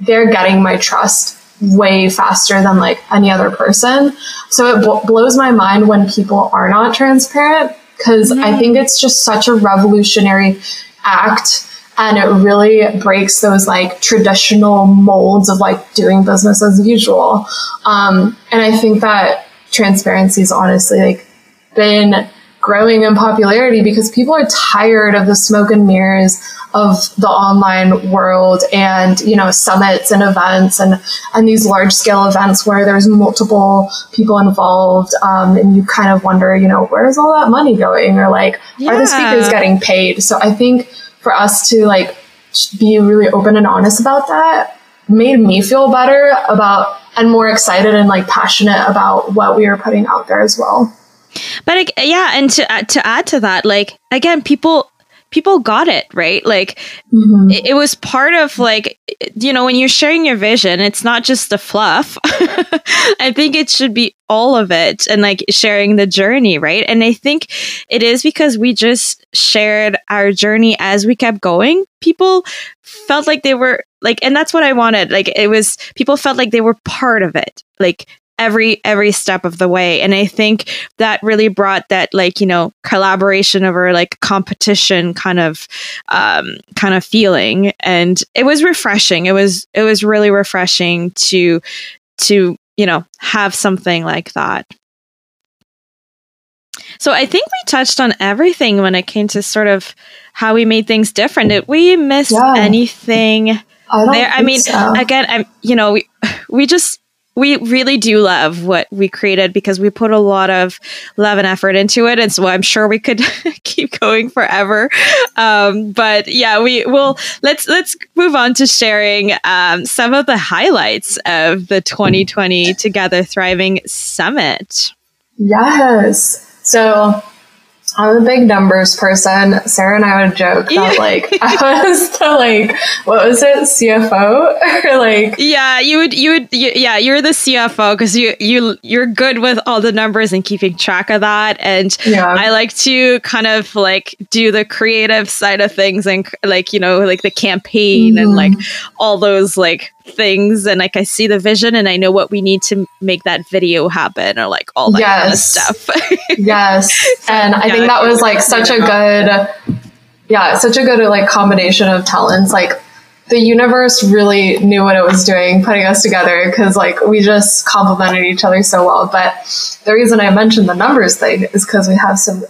they're getting my trust way faster than like any other person. So it bl- blows my mind when people are not transparent because mm-hmm. I think it's just such a revolutionary act and it really breaks those like traditional molds of like doing business as usual. Um, and I think that transparency is honestly like been growing in popularity because people are tired of the smoke and mirrors of the online world and you know summits and events and and these large scale events where there's multiple people involved um, and you kind of wonder you know where's all that money going or like yeah. are the speakers getting paid so i think for us to like be really open and honest about that made me feel better about and more excited and like passionate about what we are putting out there as well but yeah, and to uh, to add to that, like again, people people got it right like mm-hmm. it, it, was part of like you know when you're sharing your vision it's not just the fluff. [laughs] I think it should be all of it and like sharing the journey right? And i think it is because we just shared our journey as we kept going. People felt like they were like and that's what i wanted. Like it was people felt like they were part of it. Like every every step of the way. And i think that really brought that like you know collaboration over like competition kind of um kind of feeling. And it was refreshing. It was it was really refreshing to to you know have something like that. So i think we touched on everything when it came to sort of how we made things different. Did we miss yeah. anything I there? I mean so. again i'm you know we we just we really do love what we created because we put a lot of love and effort into it. And so i'm sure we could [laughs] keep going forever. Um, but yeah we will let's let's move on to sharing um, some of the highlights of the 2020 together thriving summit. Yes. So I'm a big numbers person. Sarah and I would joke that like [laughs] I was the like what was it CFO [laughs] or like yeah you would you would you, yeah you're the CFO because you you you're good with all the numbers and keeping track of that and yeah. I like to kind of like do the creative side of things and like you know like the campaign mm-hmm. and like all those like things and like I see the vision and I know what we need to make that video happen or like all that yes. kind of stuff. [laughs] yes. And I yeah, think that was like such a good yeah, such a good like combination of talents. Like the universe really knew what it was doing putting us together because like we just complemented each other so well. But the reason I mentioned the numbers thing is because we have some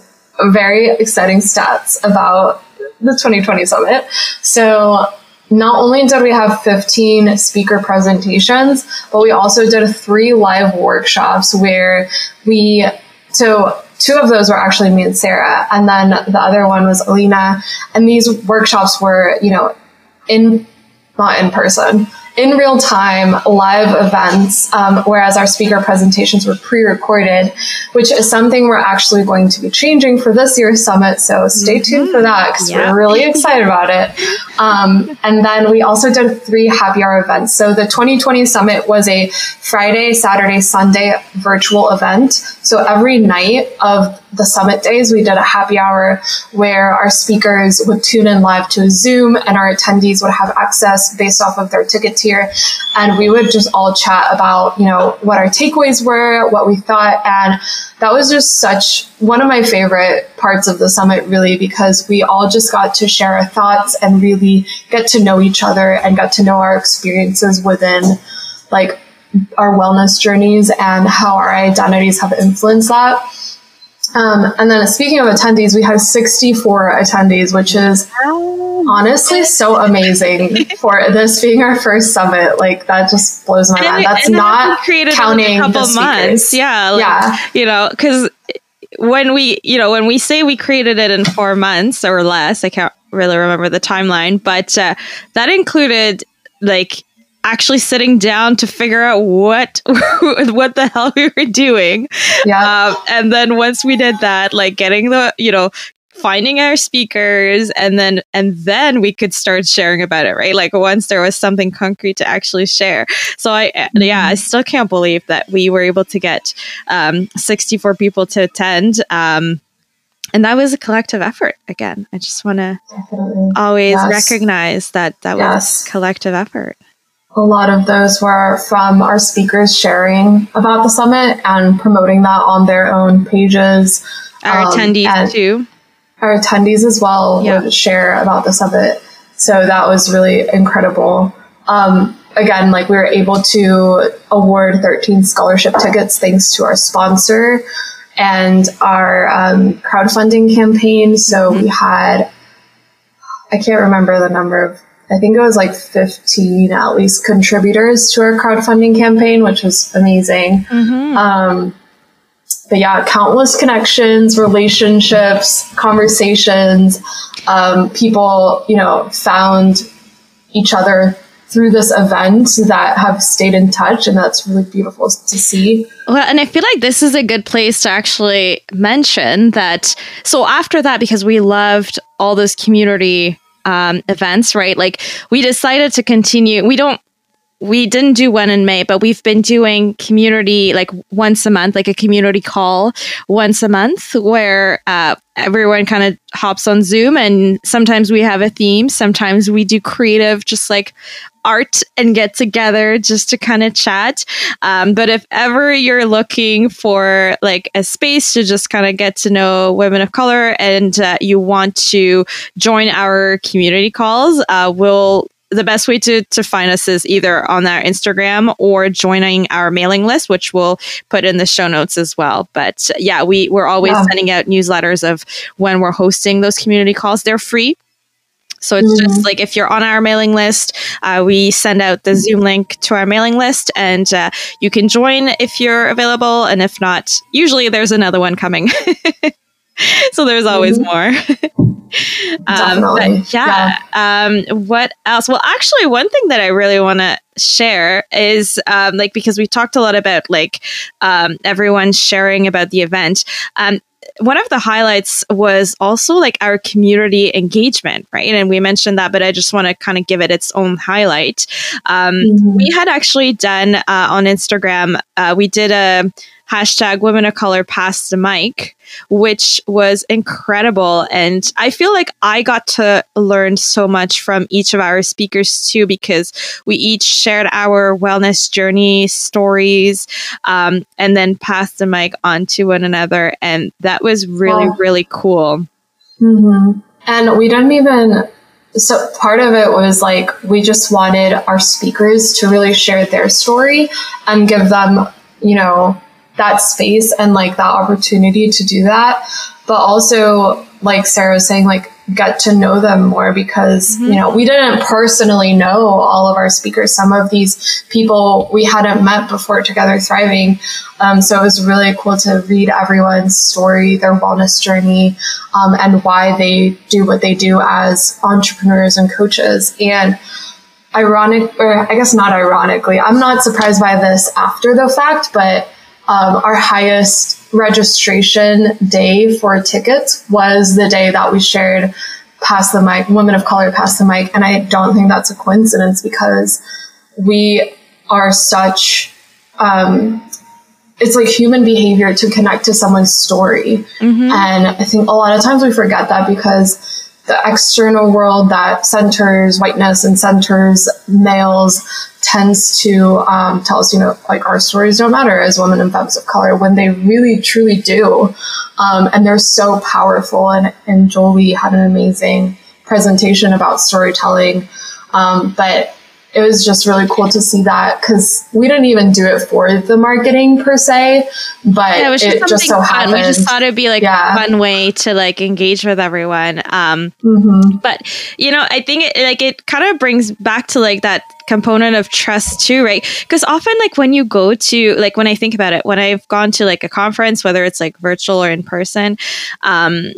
very exciting stats about the 2020 summit. So not only did we have 15 speaker presentations, but we also did three live workshops where we, so two of those were actually me and Sarah, and then the other one was Alina. And these workshops were, you know, in, not in person, in real time live events, um, whereas our speaker presentations were pre recorded, which is something we're actually going to be changing for this year's summit. So stay mm-hmm. tuned for that because we're really excited about it. Um, and then we also did three happy hour events. So the 2020 summit was a Friday, Saturday, Sunday virtual event. So every night of the summit days, we did a happy hour where our speakers would tune in live to a Zoom and our attendees would have access based off of their ticket And we would just all chat about, you know, what our takeaways were, what we thought. And that was just such one of my favorite parts of the summit, really, because we all just got to share our thoughts and really get to know each other and get to know our experiences within like our wellness journeys and how our identities have influenced that. Um, and then speaking of attendees, we had 64 attendees, which is honestly so amazing for this being our first summit. Like that just blows my mind. That's not created counting a couple the months. Yeah, like, yeah. You know, because when we, you know, when we say we created it in four months or less, I can't really remember the timeline, but uh, that included like actually sitting down to figure out what [laughs] what the hell we were doing. Yeah. Um, and then once we did that, like getting the you know finding our speakers and then and then we could start sharing about it right like once there was something concrete to actually share so i mm-hmm. yeah i still can't believe that we were able to get um, 64 people to attend um, and that was a collective effort again i just want to always yes. recognize that that yes. was collective effort a lot of those were from our speakers sharing about the summit and promoting that on their own pages. Our um, attendees too. Our attendees as well yeah. would share about the summit. So that was really incredible. Um, again, like we were able to award 13 scholarship tickets thanks to our sponsor and our um, crowdfunding campaign. So we had, I can't remember the number of, I think it was like 15 at least contributors to our crowdfunding campaign, which was amazing. Mm-hmm. Um, but yeah, countless connections, relationships, conversations. Um, people, you know, found each other through this event that have stayed in touch and that's really beautiful to see well and i feel like this is a good place to actually mention that so after that because we loved all those community um, events right like we decided to continue we don't we didn't do one in May, but we've been doing community like once a month, like a community call once a month where uh, everyone kind of hops on Zoom and sometimes we have a theme. Sometimes we do creative, just like art and get together just to kind of chat. Um, but if ever you're looking for like a space to just kind of get to know women of color and uh, you want to join our community calls, uh, we'll the best way to, to find us is either on our Instagram or joining our mailing list, which we'll put in the show notes as well. But yeah, we, we're always yeah. sending out newsletters of when we're hosting those community calls. They're free. So it's mm-hmm. just like if you're on our mailing list, uh, we send out the Zoom link to our mailing list, and uh, you can join if you're available. And if not, usually there's another one coming. [laughs] [laughs] so there's always mm-hmm. more. [laughs] um, but yeah. yeah. Um, what else? Well, actually, one thing that I really want to share is um, like because we talked a lot about like um, everyone sharing about the event. Um, one of the highlights was also like our community engagement, right? And we mentioned that, but I just want to kind of give it its own highlight. Um, mm-hmm. We had actually done uh, on Instagram, uh, we did a hashtag women of color pass the mic, which was incredible. And I feel like I got to learn so much from each of our speakers too, because we each shared our wellness journey stories um, and then passed the mic on to one another. And that was really, wow. really cool. Mm-hmm. And we didn't even so part of it was like we just wanted our speakers to really share their story and give them you know that space and like that opportunity to do that. But also, like Sarah was saying, like get to know them more because, mm-hmm. you know, we didn't personally know all of our speakers. Some of these people we hadn't met before together thriving. Um, so it was really cool to read everyone's story, their wellness journey, um, and why they do what they do as entrepreneurs and coaches. And ironic, or I guess not ironically, I'm not surprised by this after the fact, but um, our highest registration day for tickets was the day that we shared Pass the Mic, Women of Color Pass the Mic. And I don't think that's a coincidence because we are such, um, it's like human behavior to connect to someone's story. Mm-hmm. And I think a lot of times we forget that because the external world that centers whiteness and centers males tends to um, tell us, you know, like our stories don't matter as women and femmes of color when they really truly do. Um, and they're so powerful. And, and Jolie had an amazing presentation about storytelling. Um, but it was just really cool to see that because we didn't even do it for the marketing per se, but yeah, it, just, it just so fun. happened. We just thought it'd be like yeah. a fun way to like engage with everyone. Um, mm-hmm. But you know, I think it like it kind of brings back to like that component of trust too, right? Because often, like when you go to like when I think about it, when I've gone to like a conference, whether it's like virtual or in person, um,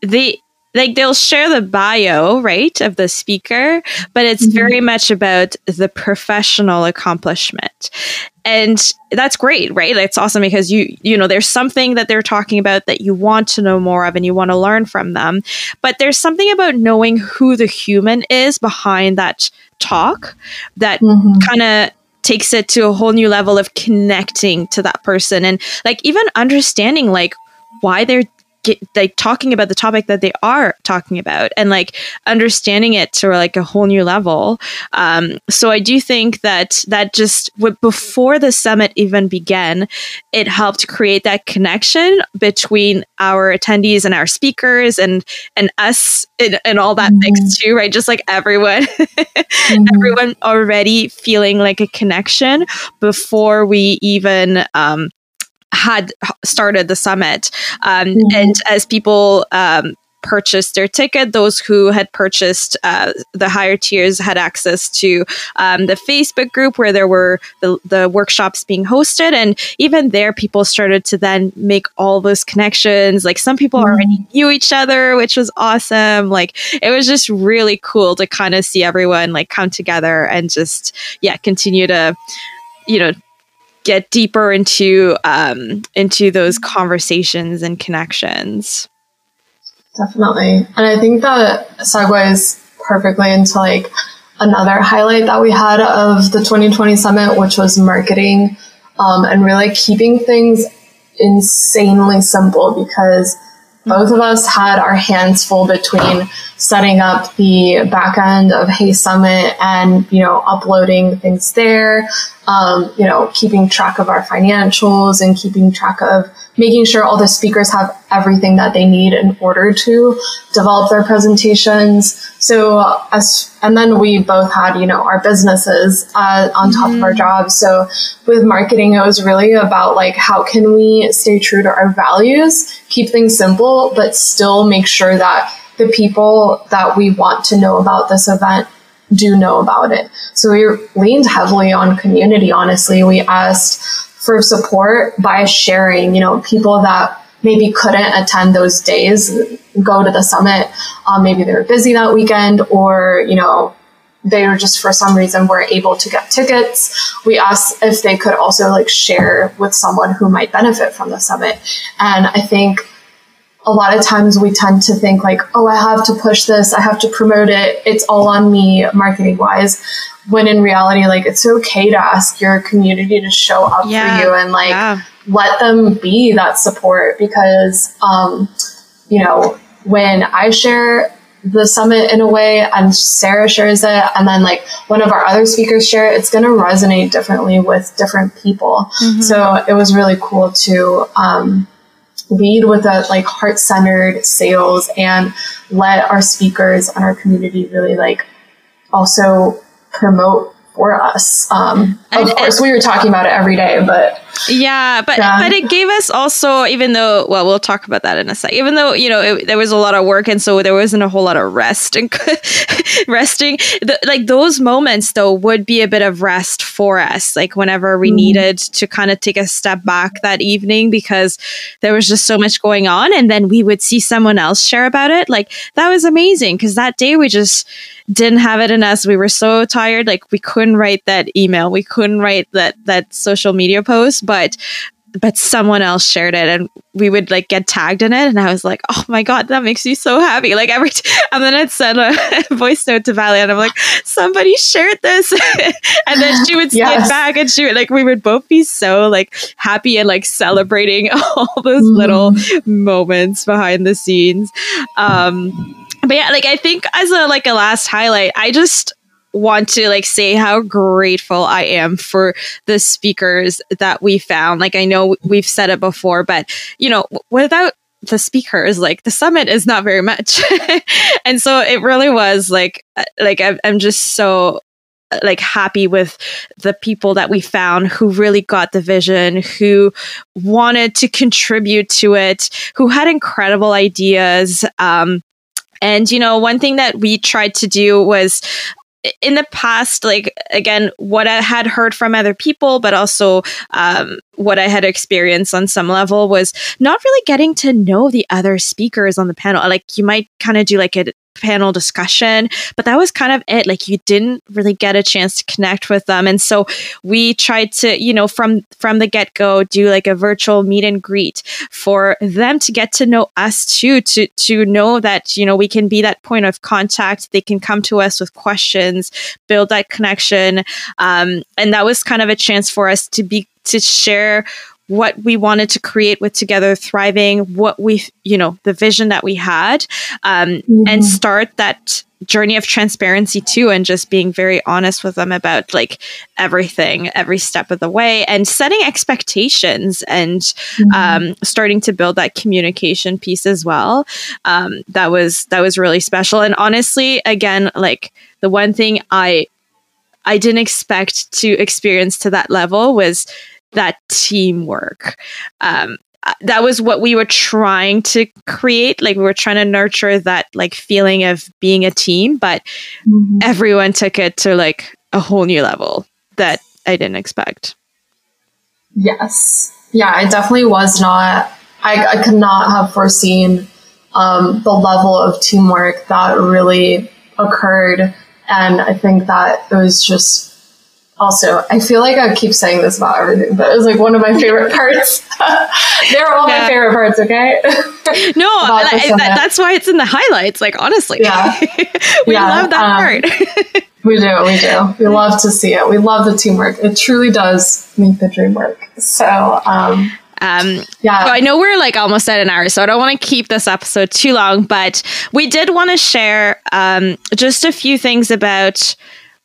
the like they'll share the bio right of the speaker but it's mm-hmm. very much about the professional accomplishment and that's great right it's awesome because you you know there's something that they're talking about that you want to know more of and you want to learn from them but there's something about knowing who the human is behind that talk that mm-hmm. kind of takes it to a whole new level of connecting to that person and like even understanding like why they're get like talking about the topic that they are talking about and like understanding it to like a whole new level um, so i do think that that just w- before the summit even began it helped create that connection between our attendees and our speakers and and us and, and all that mm-hmm. mix too right just like everyone [laughs] mm-hmm. everyone already feeling like a connection before we even um, had started the summit. Um, mm-hmm. And as people um, purchased their ticket, those who had purchased uh, the higher tiers had access to um, the Facebook group where there were the, the workshops being hosted. And even there, people started to then make all those connections. Like some people mm-hmm. already knew each other, which was awesome. Like it was just really cool to kind of see everyone like come together and just, yeah, continue to you know get deeper into um, into those conversations and connections. Definitely, and I think that segues perfectly into like another highlight that we had of the 2020 summit, which was marketing um, and really keeping things insanely simple because both of us had our hands full between setting up the back end of HeySummit and, you know, uploading things there, um, you know, keeping track of our financials and keeping track of making sure all the speakers have everything that they need in order to develop their presentations. So as, and then we both had, you know, our businesses uh, on top mm-hmm. of our mm-hmm. jobs. So with marketing, it was really about like, how can we stay true to our values, keep things simple, but still make sure that the people that we want to know about this event do know about it. So we leaned heavily on community, honestly. We asked for support by sharing, you know, people that maybe couldn't attend those days, go to the summit. Um, maybe they were busy that weekend or, you know, they were just for some reason were able to get tickets. We asked if they could also like share with someone who might benefit from the summit. And I think a lot of times we tend to think like, oh, I have to push this, I have to promote it, it's all on me marketing wise. When in reality, like it's okay to ask your community to show up yeah, for you and like yeah. let them be that support because, um, you know, when I share the summit in a way and Sarah shares it and then like one of our other speakers share it, it's going to resonate differently with different people. Mm-hmm. So it was really cool to, um, lead with a like heart-centered sales and let our speakers and our community really like also promote for us. Um, of and, course, and, we were talking about it every day, but yeah, but yeah. but it gave us also, even though, well, we'll talk about that in a sec. Even though you know it, there was a lot of work, and so there wasn't a whole lot of rest and [laughs] [laughs] resting. The, like those moments, though, would be a bit of rest for us. Like whenever we mm. needed to kind of take a step back that evening because there was just so much going on, and then we would see someone else share about it. Like that was amazing because that day we just didn't have it in us. We were so tired, like we couldn't write that email, we couldn't write that that social media post, but but someone else shared it and we would like get tagged in it and I was like, oh my god, that makes me so happy. Like every t- and then I'd send a [laughs] voice note to Valley and I'm like, somebody shared this [laughs] and then she would yes. back and she would like we would both be so like happy and like celebrating [laughs] all those mm. little moments behind the scenes. Um but yeah, like I think as a like a last highlight, I just want to like say how grateful I am for the speakers that we found. Like I know we've said it before, but you know, without the speakers like the summit is not very much [laughs] and so it really was like uh, like i'm just so uh, like happy with the people that we found who really got the vision who wanted to contribute to it who had incredible ideas um and, you know, one thing that we tried to do was in the past, like again, what I had heard from other people, but also um, what I had experienced on some level was not really getting to know the other speakers on the panel. Like you might kind of do like a panel discussion, but that was kind of it. Like you didn't really get a chance to connect with them. And so we tried to, you know, from from the get-go do like a virtual meet and greet for them to get to know us too, to to know that, you know, we can be that point of contact. They can come to us with questions, build that connection. Um, and that was kind of a chance for us to be to share what we wanted to create with Together Thriving, what we, you know, the vision that we had, um, mm-hmm. and start that journey of transparency too and just being very honest with them about like everything every step of the way and setting expectations and mm-hmm. um, starting to build that communication piece as well um, that was that was really special and honestly again like the one thing i i didn't expect to experience to that level was that teamwork. Um, uh, that was what we were trying to create. Like we were trying to nurture that like feeling of being a team but mm-hmm. everyone took it to like a whole new level that i didn't expect. Yes. Yeah it definitely was not i, I could not have foreseen um, the level of teamwork that really occurred. And i think that it was just also, I feel like I keep saying this about everything, but it was like one of my favorite [laughs] parts. [laughs] They're all yeah. my favorite parts, okay? no, [laughs] I, that, that's why it's in the highlights, like honestly. Yeah. we yeah. love that um, part. we do, we do. We love to see it. We love the teamwork. It truly does make the dream work. So, um, um, yeah. So I know we're like almost at an hour, so I don't want to keep this episode too long, but we did want to share um, just a few things about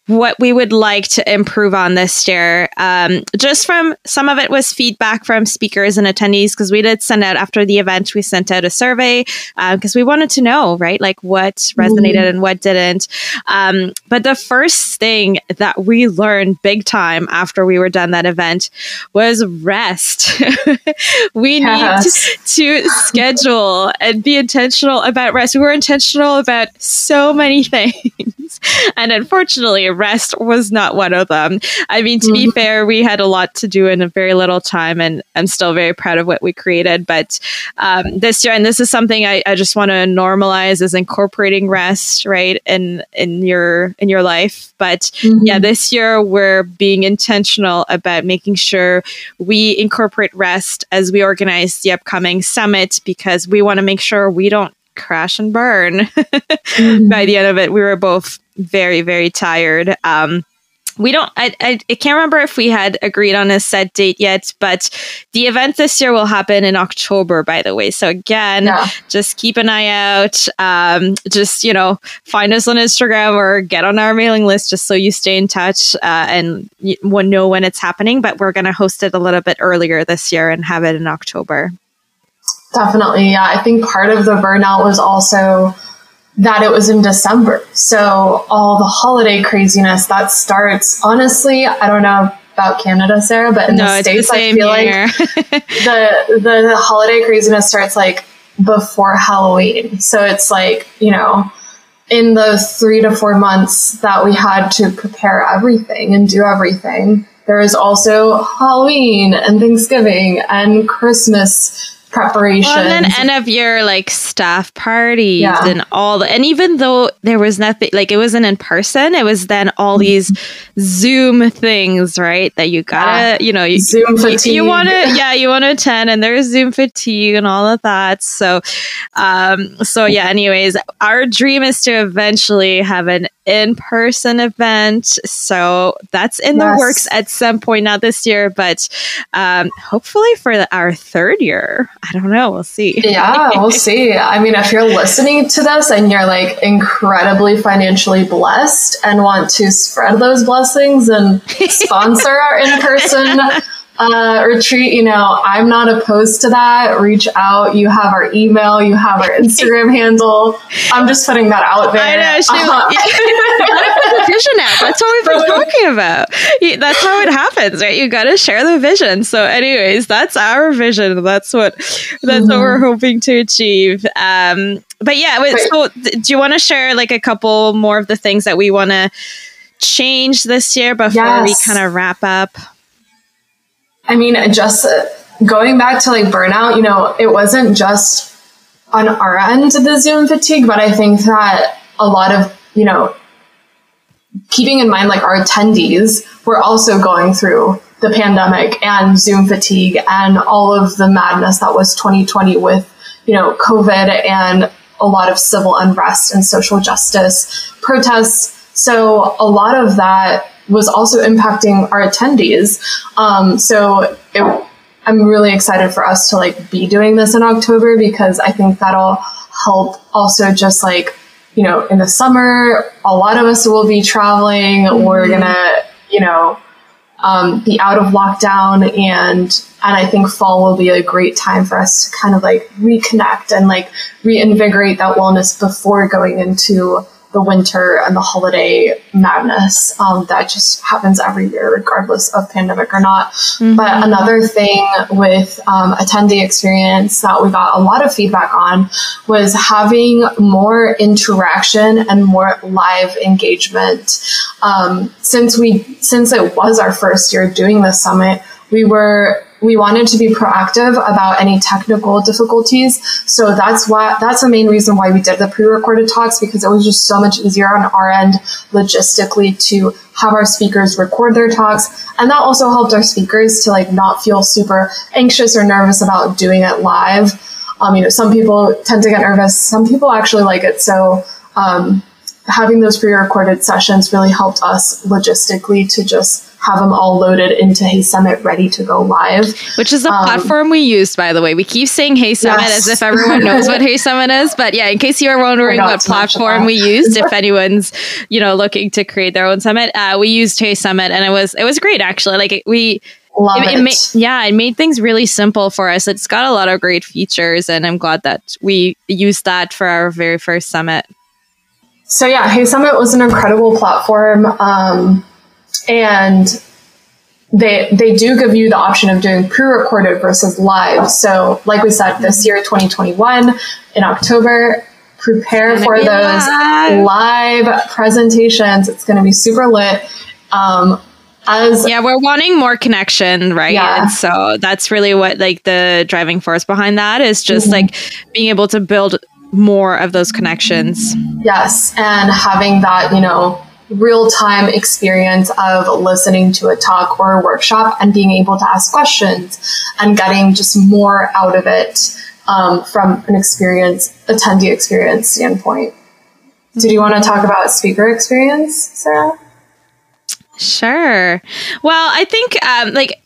what we would like to improve on this year. Um, just from some of it was feedback from speakers and attendees because we did send out after the event, we sent out a survey because uh, we wanted to know, right, like what resonated mm. and what didn't. Um, but the first thing that we learned big time after we were done that event was rest. [laughs] we yes. need to, to schedule and be intentional about rest. We were intentional about so many [laughs] things. [laughs] and unfortunately, rest was not one of them. I mean, to mm-hmm. be fair, we had a lot to do in a very little time, and I'm still very proud of what we created. But um, this year, and this is something I, I just want to normalize, is incorporating rest, right, in in your in your life. But mm-hmm. yeah, this year we're being intentional about making sure we incorporate rest as we organize the upcoming summit because we want to make sure we don't crash and burn. [laughs] mm-hmm. By the end of it, we were both very, very tired. Um, we don't I, I, I can't remember if we had agreed on a set date yet but the event this year will happen in october by the way so again yeah. just keep an eye out um, just you know find us on instagram or get on our mailing list just so you stay in touch uh, and you know when it's happening but we're going to host it a little bit earlier this year and have it in october definitely yeah i think part of the burnout was also that it was in December. So all the holiday craziness that starts, honestly, I don't know about Canada, Sarah, but in no, the States, the I feel like [laughs] the, the holiday craziness starts like before Halloween. So it's like, you know, in the three to four months that we had to prepare everything and do everything, there is also Halloween and Thanksgiving and Christmas preparation. Well, and then end of your like staff parties yeah. and all the, and even though there was nothing like it wasn't in person, it was then all these Zoom things, right? That you gotta, yeah. you know, you, Zoom fatigue. You, you want to, yeah, you want to attend, and there's Zoom fatigue and all of that. So, um, so yeah. Anyways, our dream is to eventually have an in-person event. So that's in yes. the works at some point not this year but um, hopefully for the, our third year. I don't know. We'll see. Yeah we'll [laughs] see. I mean if you're listening to this and you're like incredibly financially blessed and want to spread those blessings and [laughs] sponsor our in-person uh, retreat, you know, I'm not opposed to that. Reach out. You have our email, you have our Instagram [laughs] handle. I'm just putting that out there. I know. She, uh-huh. yeah. [laughs] vision app. That's what we've been talking about. That's how it happens, right? You got to share the vision. So, anyways, that's our vision. That's what that's mm-hmm. what we're hoping to achieve. Um, but yeah, so do you want to share like a couple more of the things that we want to change this year before yes. we kind of wrap up? I mean, just uh, going back to like burnout, you know, it wasn't just on our end the Zoom fatigue, but I think that a lot of, you know, keeping in mind like our attendees were also going through the pandemic and Zoom fatigue and all of the madness that was 2020 with, you know, COVID and a lot of civil unrest and social justice protests. So a lot of that was also impacting our attendees. Um, so it, I'm really excited for us to like be doing this in October because I think that'll help also just like, you know, in the summer, a lot of us will be traveling. Mm-hmm. We're gonna, you know, um, be out of lockdown and and I think fall will be a great time for us to kind of like reconnect and like reinvigorate that wellness before going into the winter and the holiday madness um, that just happens every year, regardless of pandemic or not. Mm-hmm. But another thing with um, attendee experience that we got a lot of feedback on was having more interaction and more live engagement. Um, since we since it was our first year doing this summit, we were we wanted to be proactive about any technical difficulties. So that's why that's the main reason why we did the pre-recorded talks because it was just so much easier on our end logistically to have our speakers record their talks. And that also helped our speakers to like not feel super anxious or nervous about doing it live. Um, you know, some people tend to get nervous. Some people actually like it. So, um, having those pre-recorded sessions really helped us logistically to just have them all loaded into HeySummit ready to go live. Which is the um, platform we used, by the way. We keep saying HeySummit yes. as if everyone knows what [laughs] Hey Summit is. But yeah, in case you are wondering what platform we used, if [laughs] anyone's, you know, looking to create their own summit, uh, we used HeySummit and it was it was great actually. Like we Love it, it. it made, yeah, it made things really simple for us. It's got a lot of great features, and I'm glad that we used that for our very first summit. So yeah, HeySummit was an incredible platform. Um, and they they do give you the option of doing pre-recorded versus live. So, like we said, this year, 2021, in October, prepare for those live. live. presentations. It's going to be super lit. Um, as yeah, we're wanting more connection, right? Yeah. And so that's really what like the driving force behind that is just mm-hmm. like being able to build more of those connections. Yes, and having that, you know, real time experience of listening to a talk or a workshop and being able to ask questions and getting just more out of it um, from an experience, attendee experience standpoint. Did you want to talk about speaker experience, Sarah? Sure. Well, I think um, like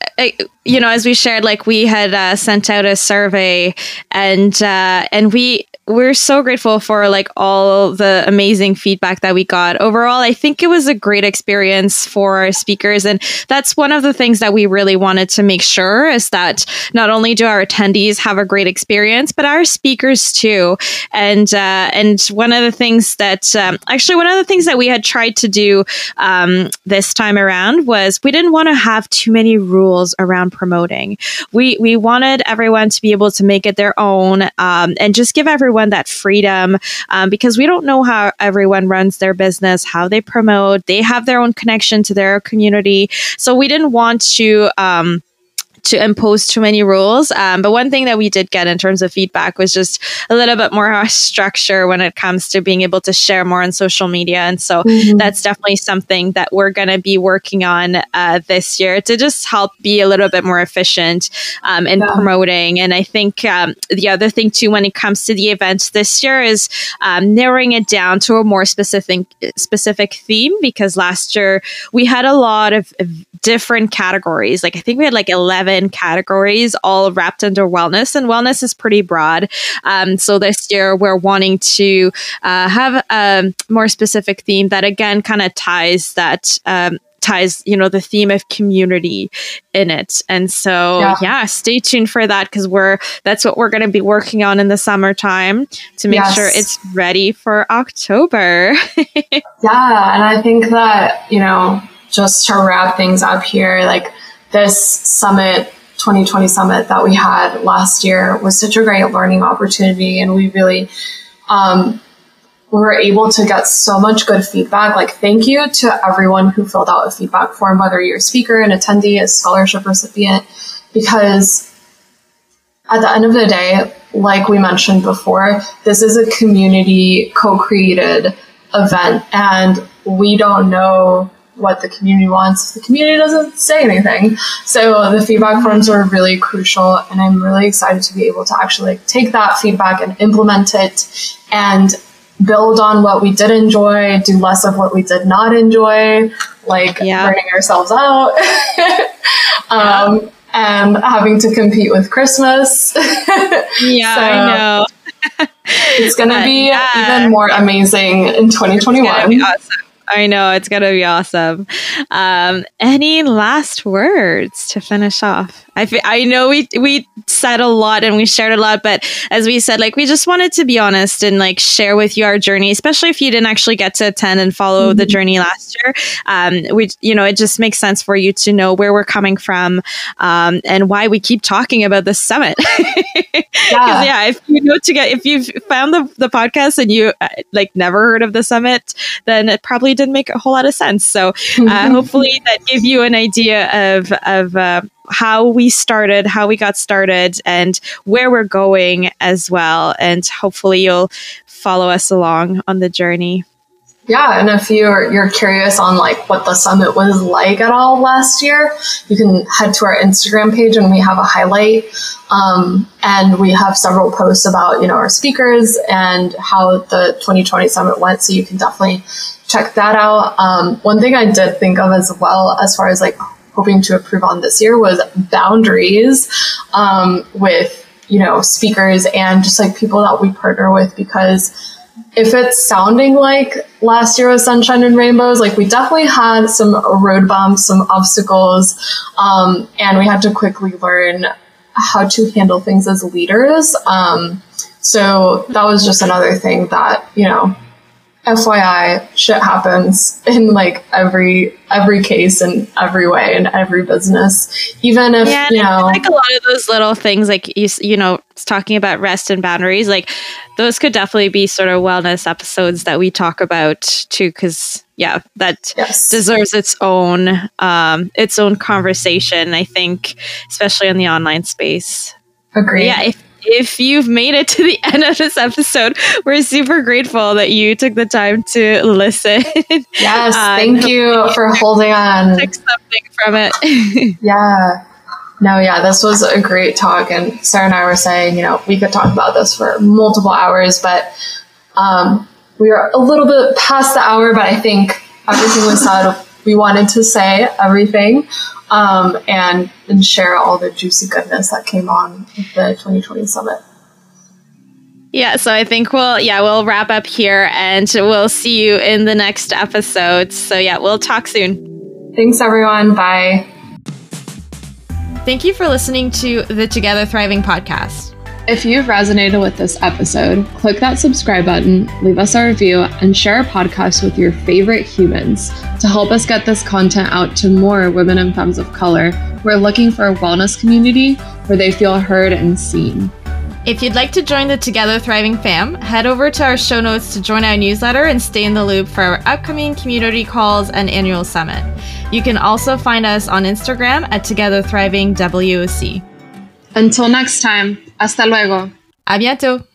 you know, as we shared, like we had uh, sent out a survey, and uh, and we we're so grateful for like all the amazing feedback that we got. Overall, I think it was a great experience for our speakers. And that's one of the things that we really wanted to make sure is that not only do our attendees have a great experience, but our speakers too. And, uh, and one of the things that, um, actually, one of the things that we had tried to do um, this time around was we didn't want to have too many rules around promoting. We, we wanted everyone to be able to make it their own um, and just give everyone everyone that freedom um, because we don't know how everyone runs their business, how they promote. They have their own connection to their community. So we didn't want to. Um, to impose too many rules. Um, but one thing that we did get in terms of feedback was just a little bit more [laughs] structure when it comes to being able to share more on social media. And so mm-hmm. that's definitely something that we're going to be working on uh, this year to just help be a little bit more efficient um, in yeah. promoting. And I think um, the other thing too, when it comes to the events this year, is um, narrowing it down to a more specific specific theme because last year we had a lot of different categories. Like I think we had like eleven seven categories, all wrapped under wellness, and wellness is pretty broad. Um, so this year we're wanting to uh, have a more specific theme that again kind of ties that. Um, ties you know the theme of community in it and so yeah, yeah stay tuned for that because we're that's what we're going to be working on in the summertime to make yes. sure it's ready for october [laughs] yeah and i think that you know just to wrap things up here like this summit 2020 summit that we had last year was such a great learning opportunity and we really um, were able to get so much good feedback. Like thank you to everyone who filled out a feedback form whether you're a speaker an attendee a scholarship recipient because at the end of the day like we mentioned before this is a community co-created event and we don't know what the community wants. if The community doesn't say anything. So the feedback forms are really crucial and I'm really excited to be able to actually like, take that feedback and implement it and build on what we did enjoy, do less of what we did not enjoy, like yeah. burning ourselves out. [laughs] um, and having to compete with Christmas. [laughs] yeah, so I know. it's going [laughs] to be yeah. even more amazing in 2021. I know it's gonna be awesome. Um, any last words to finish off? I, f- I know we we said a lot and we shared a lot, but as we said, like we just wanted to be honest and like share with you our journey, especially if you didn't actually get to attend and follow mm-hmm. the journey last year. Um, we you know it just makes sense for you to know where we're coming from um, and why we keep talking about the summit. [laughs] yeah. yeah, if you know to get if you've found the the podcast and you uh, like never heard of the summit, then it probably didn't make a whole lot of sense. So uh, hopefully that gave you an idea of of uh, how we started, how we got started, and where we're going as well. And hopefully you'll follow us along on the journey. Yeah, and if you're you're curious on like what the summit was like at all last year, you can head to our Instagram page and we have a highlight, um, and we have several posts about you know our speakers and how the 2020 summit went. So you can definitely check that out. Um, one thing I did think of as well, as far as like hoping to improve on this year, was boundaries um, with you know speakers and just like people that we partner with because if it's sounding like last year was sunshine and rainbows, like we definitely had some road bumps, some obstacles, um, and we had to quickly learn how to handle things as leaders. Um, so that was just another thing that you know FYI, shit happens in like every every case in every way in every business. Even if yeah, you know, like a lot of those little things, like you you know, talking about rest and boundaries, like those could definitely be sort of wellness episodes that we talk about too, because yeah, that yes. deserves its own um, its own conversation. I think, especially in the online space. Agree. Yeah. If, if you've made it to the [laughs] end of this episode, we're super grateful that you took the time to listen. [laughs] Yes, uh, thank you for holding on. Take something from it. [laughs] yeah. No, yeah, this was a great talk. And Sarah and I were saying, you know, we could talk about this for multiple hours, but um, we are a little bit past the hour, but I think everything was said. We wanted to say everything um, and and share all the juicy goodness that came on the 2020 summit. Yeah, so I think we'll yeah we'll wrap up here, and we'll see you in the next episode. So yeah, we'll talk soon. Thanks, everyone. Bye. Thank you for listening to the Together Thriving podcast. If you've resonated with this episode, click that subscribe button, leave us a review, and share our podcast with your favorite humans to help us get this content out to more women and femmes of color who are looking for a wellness community where they feel heard and seen. If you'd like to join the Together Thriving fam, head over to our show notes to join our newsletter and stay in the loop for our upcoming community calls and annual summit. You can also find us on Instagram at Together Thriving WOC. Until next time, hasta luego. A bientôt.